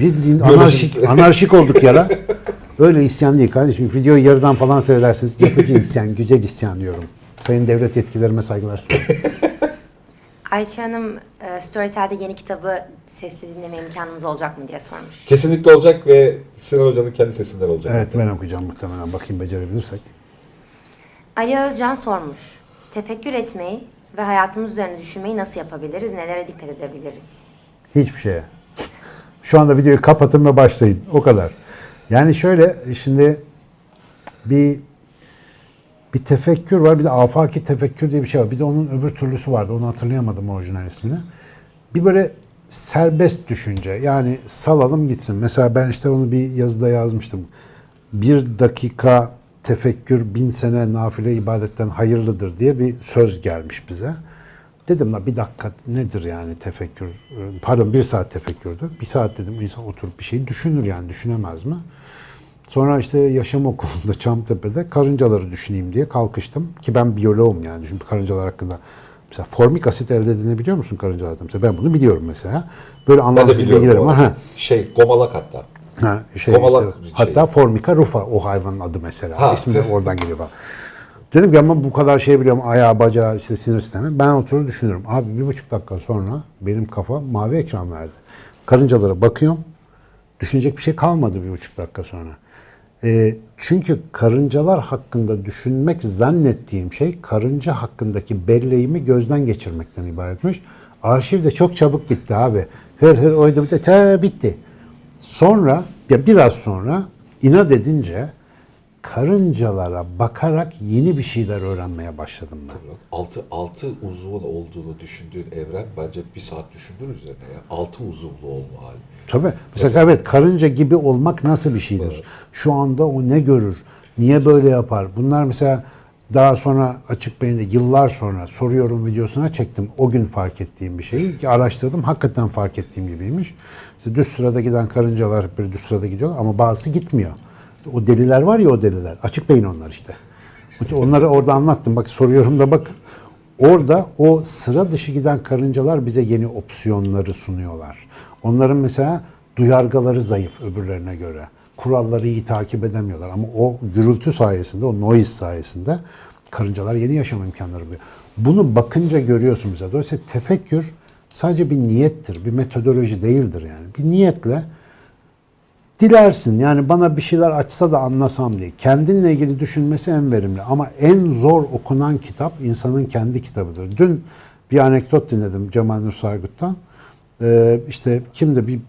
Bildiğin anarşik, anarşik olduk yara. Öyle isyan değil kardeşim. Videoyu yarıdan falan seyredersiniz. Yapıcı isyan, güzel isyan diyorum. Sayın devlet yetkilerime saygılar. Ayça Hanım e, Storytel'de yeni kitabı sesli dinleme imkanımız olacak mı diye sormuş. Kesinlikle olacak ve Sinan Hoca'nın kendi sesinden olacak. Evet ben okuyacağım muhtemelen. Bakayım becerebilirsek. Ali Özcan sormuş. Tefekkür etmeyi ve hayatımız üzerine düşünmeyi nasıl yapabiliriz? Nelere dikkat edebiliriz? Hiçbir şeye. Şu anda videoyu kapatın ve başlayın. O kadar. Yani şöyle şimdi bir bir tefekkür var. Bir de afaki tefekkür diye bir şey var. Bir de onun öbür türlüsü vardı. Onu hatırlayamadım orijinal ismini. Bir böyle serbest düşünce. Yani salalım gitsin. Mesela ben işte onu bir yazıda yazmıştım. Bir dakika tefekkür bin sene nafile ibadetten hayırlıdır diye bir söz gelmiş bize. Dedim la bir dakika nedir yani tefekkür? Pardon bir saat tefekkürdü. Bir saat dedim insan oturup bir şey düşünür yani düşünemez mi? Sonra işte yaşam okulunda Çamtepe'de karıncaları düşüneyim diye kalkıştım. Ki ben biyoloğum yani çünkü karıncalar hakkında. Mesela formik asit elde edilebiliyor musun karıncalardan? Mesela ben bunu biliyorum mesela. Böyle anlamsız bilgilerim var. Ha. Şey, gomalak hatta. Ha, şey, Komalak mesela. şey. Hatta Formica rufa o hayvanın adı mesela. Ha. İsmi de oradan geliyor falan. Dedim ki ama bu kadar şey biliyorum ayağı bacağı işte sinir sistemi. Ben oturur düşünüyorum. Abi bir buçuk dakika sonra benim kafa mavi ekran verdi. Karıncalara bakıyorum. Düşünecek bir şey kalmadı bir buçuk dakika sonra. Ee, çünkü karıncalar hakkında düşünmek zannettiğim şey karınca hakkındaki belleğimi gözden geçirmekten ibaretmiş. Arşiv de çok çabuk bitti abi. Hır hır oydu bitti. Te bitti. Sonra ya biraz sonra inat edince karıncalara bakarak yeni bir şeyler öğrenmeye başladım ben. Altı, altı uzvun olduğunu düşündüğün evren bence bir saat düşündür üzerine ya. Altı uzuvlu olma hali. Tabii. Mesela, evet karınca gibi olmak nasıl bir şeydir? Şu anda o ne görür? Niye böyle yapar? Bunlar mesela Daha sonra Açık Beyin'de yıllar sonra soruyorum videosuna çektim. O gün fark ettiğim bir şeyi ki araştırdım. Hakikaten fark ettiğim gibiymiş. İşte düz sırada giden karıncalar böyle düz sırada gidiyor ama bazısı gitmiyor. O deliler var ya o deliler. Açık Beyin onlar. İşte Onları orada anlattım. Bak soruyorum da bakın. Orada o sıra dışı giden karıncalar bize yeni opsiyonları sunuyorlar. Onların mesela duyargaları zayıf öbürlerine göre. Kuralları iyi takip edemiyorlar ama o gürültü sayesinde, o noise sayesinde karıncalar yeni yaşam imkanları buluyor. Bunu bakınca görüyorsun mesela. Dolayısıyla tefekkür sadece bir niyettir, bir metodoloji değildir yani. Bir niyetle dilersin. Yani bana bir şeyler açsa da anlasam diye. Kendinle ilgili düşünmesi en verimli. Ama en zor okunan kitap insanın kendi kitabıdır. Dün bir anekdot dinledim Cemal Nur Sargut'tan. Ee, işte kimde bir,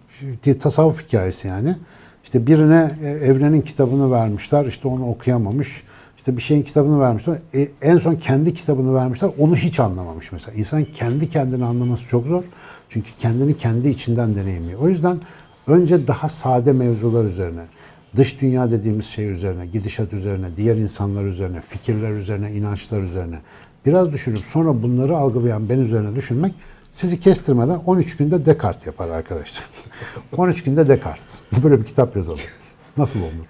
bir tasavvuf hikayesi yani. İşte birine e, evrenin kitabını vermişler. İşte onu okuyamamış. İşte bir şeyin kitabını vermişler. E, en son kendi kitabını vermişler. Onu hiç anlamamış mesela. İnsan kendi kendini anlaması çok zor. Çünkü kendini kendi içinden deneyimliyor. O yüzden önce daha sade mevzular üzerine, dış dünya dediğimiz şey üzerine, gidişat üzerine, diğer insanlar üzerine, fikirler üzerine, inançlar üzerine biraz düşünüp sonra bunları algılayan ben üzerine düşünmek sizi kestirmeden 13 günde Descartes yapar arkadaşlar. 13 günde Descartes. Böyle bir kitap yazalım. Nasıl olur?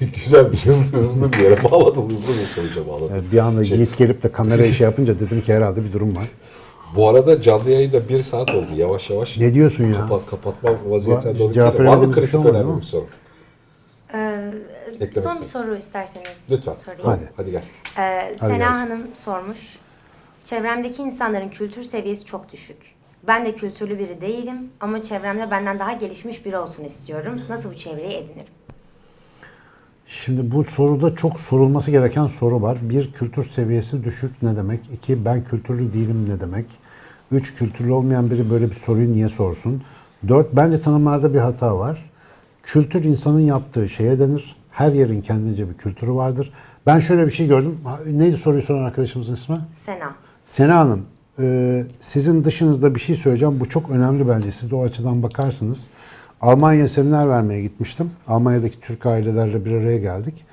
Güzel bir hızlı hızlı bir yere bağladım. Hızlı bir sonuca bağladım. Yani bir anda Yiğit gelip de kamerayı şey yapınca dedim ki herhalde bir durum var. Bu arada canlı yayında bir saat oldu. Yavaş yavaş Ne diyorsun ya? kapat, kapatma vaziyetine Va- doğru gidiyor. Var mı kritik şey olmadı önemli bir soru? Ee, Eklemek son bir soru isterseniz Lütfen. sorayım. Hadi. Hadi gel. Ee, Hadi Sena gelsin. Hanım sormuş. Çevremdeki insanların kültür seviyesi çok düşük. Ben de kültürlü biri değilim ama çevremde benden daha gelişmiş biri olsun istiyorum. Nasıl bu çevreyi edinirim? Şimdi bu soruda çok sorulması gereken soru var. Bir, kültür seviyesi düşük ne demek? İki, ben kültürlü değilim ne demek? Üç, kültürlü olmayan biri böyle bir soruyu niye sorsun? Dört, bence tanımlarda bir hata var. Kültür insanın yaptığı şeye denir. Her yerin kendince bir kültürü vardır. Ben şöyle bir şey gördüm. Neydi soruyu soran arkadaşımızın ismi? Sena. Sena Hanım, e, sizin dışınızda bir şey söyleyeceğim. Bu çok önemli bence. Siz de o açıdan bakarsınız. Almanya seminer vermeye gitmiştim. Almanya'daki Türk ailelerle bir araya geldik.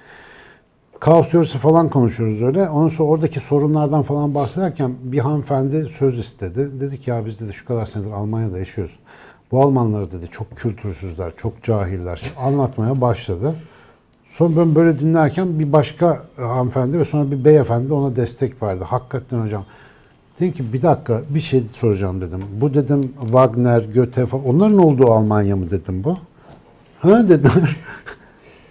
Kaos teorisi falan konuşuyoruz öyle. Ondan sonra oradaki sorunlardan falan bahsederken bir hanımefendi söz istedi. Dedi ki ya biz dedi şu kadar senedir Almanya'da yaşıyoruz. Bu Almanlar dedi çok kültürsüzler, çok cahiller. Şimdi anlatmaya başladı. Sonra ben böyle dinlerken bir başka hanımefendi ve sonra bir beyefendi ona destek verdi. Hakikaten hocam. Dedim ki bir dakika bir şey soracağım dedim. Bu dedim Wagner, Goethe falan onların olduğu Almanya mı dedim bu? Ha dediler.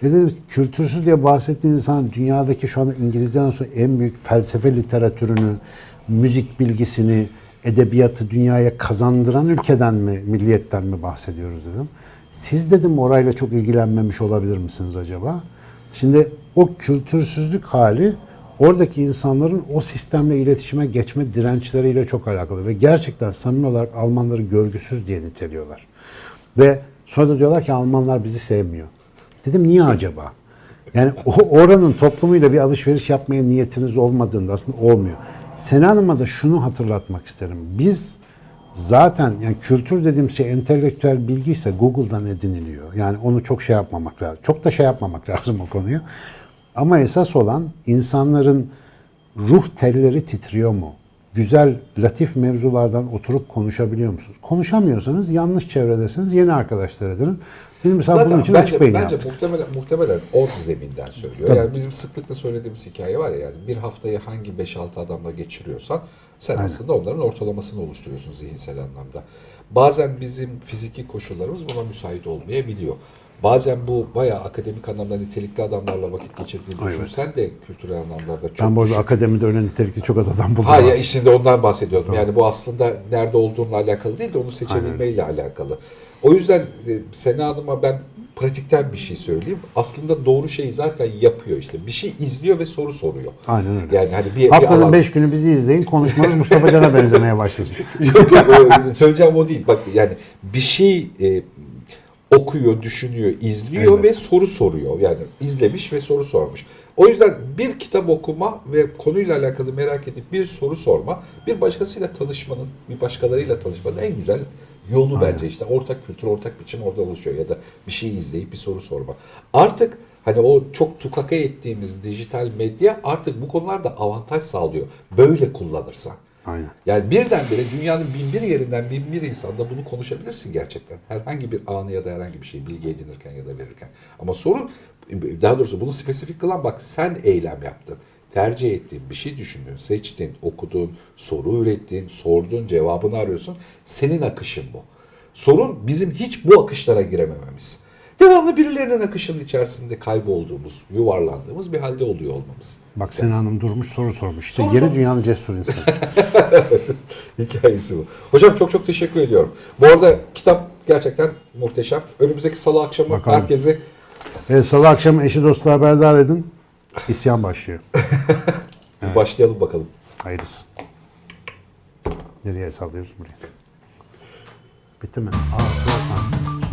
Ne dedim kültürsüz diye bahsettiğin insan dünyadaki şu anda İngilizceden sonra en büyük felsefe literatürünü, müzik bilgisini, edebiyatı dünyaya kazandıran ülkeden mi, milliyetten mi bahsediyoruz dedim. Siz dedim orayla çok ilgilenmemiş olabilir misiniz acaba? Şimdi o kültürsüzlük hali oradaki insanların o sistemle iletişime geçme dirençleriyle çok alakalı ve gerçekten samimi olarak Almanları görgüsüz diye niteliyorlar. Ve sonra da diyorlar ki Almanlar bizi sevmiyor. Dedim niye acaba? Yani oranın toplumuyla bir alışveriş yapmaya niyetiniz olmadığında aslında olmuyor. Sena Hanım'a da şunu hatırlatmak isterim. Biz zaten yani kültür dediğim şey entelektüel bilgi ise Google'dan ediniliyor. Yani onu çok şey yapmamak lazım. Çok da şey yapmamak lazım o konuyu. Ama esas olan insanların ruh telleri titriyor mu? Güzel, latif mevzulardan oturup konuşabiliyor musunuz? Konuşamıyorsanız yanlış çevredesiniz, yeni arkadaşlar edinin. Biz mesela Zaten bunun için bence, açık beyin bence yaptık. muhtemelen, muhtemelen o zeminden söylüyor. Tabii. Yani bizim sıklıkla söylediğimiz hikaye var ya yani bir haftayı hangi 5-6 adamla geçiriyorsan sen aslında onların ortalamasını oluşturuyorsun zihinsel anlamda. Bazen bizim fiziki koşullarımız buna müsait olmayabiliyor. Bazen bu bayağı akademik anlamda nitelikli adamlarla vakit geçirdiğini Evet. düşünsen de kültürel anlamlarda çok Ben bu arada düşük. akademide öyle nitelikli çok az adam buldum. Ha ya işte ondan bahsediyordum. Yani bu aslında nerede olduğunla alakalı değil de onu seçebilmeyle alakalı. O yüzden e, Sena Hanım'a ben pratikten bir şey söyleyeyim. Aslında doğru şeyi zaten yapıyor işte. Bir şey izliyor ve soru soruyor. Aynen öyle. Yani hani bir, Haftanın alan- 5 günü bizi izleyin. Konuşmanız Mustafa Can'a benzemeye başlasın. yok yok söyleyeceğim o değil. Bak yani bir şey e, okuyor, düşünüyor, izliyor Evet. ve soru soruyor. Yani izlemiş ve soru sormuş. O yüzden bir kitap okuma ve konuyla alakalı merak edip bir soru sorma, bir başkasıyla tanışmanın, bir başkalarıyla tanışmanın en güzel yolu bence işte ortak kültür, ortak biçim orada oluşuyor ya da bir şey izleyip bir soru sorma. Artık Hani o çok tukaka ettiğimiz dijital medya artık bu konularda avantaj sağlıyor. Böyle kullanırsan. Aynen. Yani birdenbire dünyanın bin bir yerinden bin bir insanda bunu konuşabilirsin gerçekten. Herhangi bir anı ya da herhangi bir şey bilgi edinirken ya da verirken. Ama sorun daha doğrusu bunu spesifik kılan bak sen eylem yaptın. Tercih ettiğin bir şey düşündün, seçtin, okudun, soru ürettin, sordun, cevabını arıyorsun. Senin akışın bu. Sorun bizim hiç bu akışlara giremememiz. Devamlı birilerinin akışının içerisinde kaybolduğumuz, yuvarlandığımız bir halde oluyor olmamız. Bak Sena Hanım durmuş soru sormuş. İşte Soru yeni sor. dünyanın cesur insanı. Hikayesi bu. Hocam çok çok teşekkür ediyorum. Bu arada kitap gerçekten muhteşem. Önümüzdeki salı akşamı Bakalım. herkesi Evet, Salı akşamı eşi dostu haberdar edin. İsyan başlıyor. bir başlayalım bakalım. Hayırlısı. Nereye sallıyoruz buraya? Bitti mi? Aa.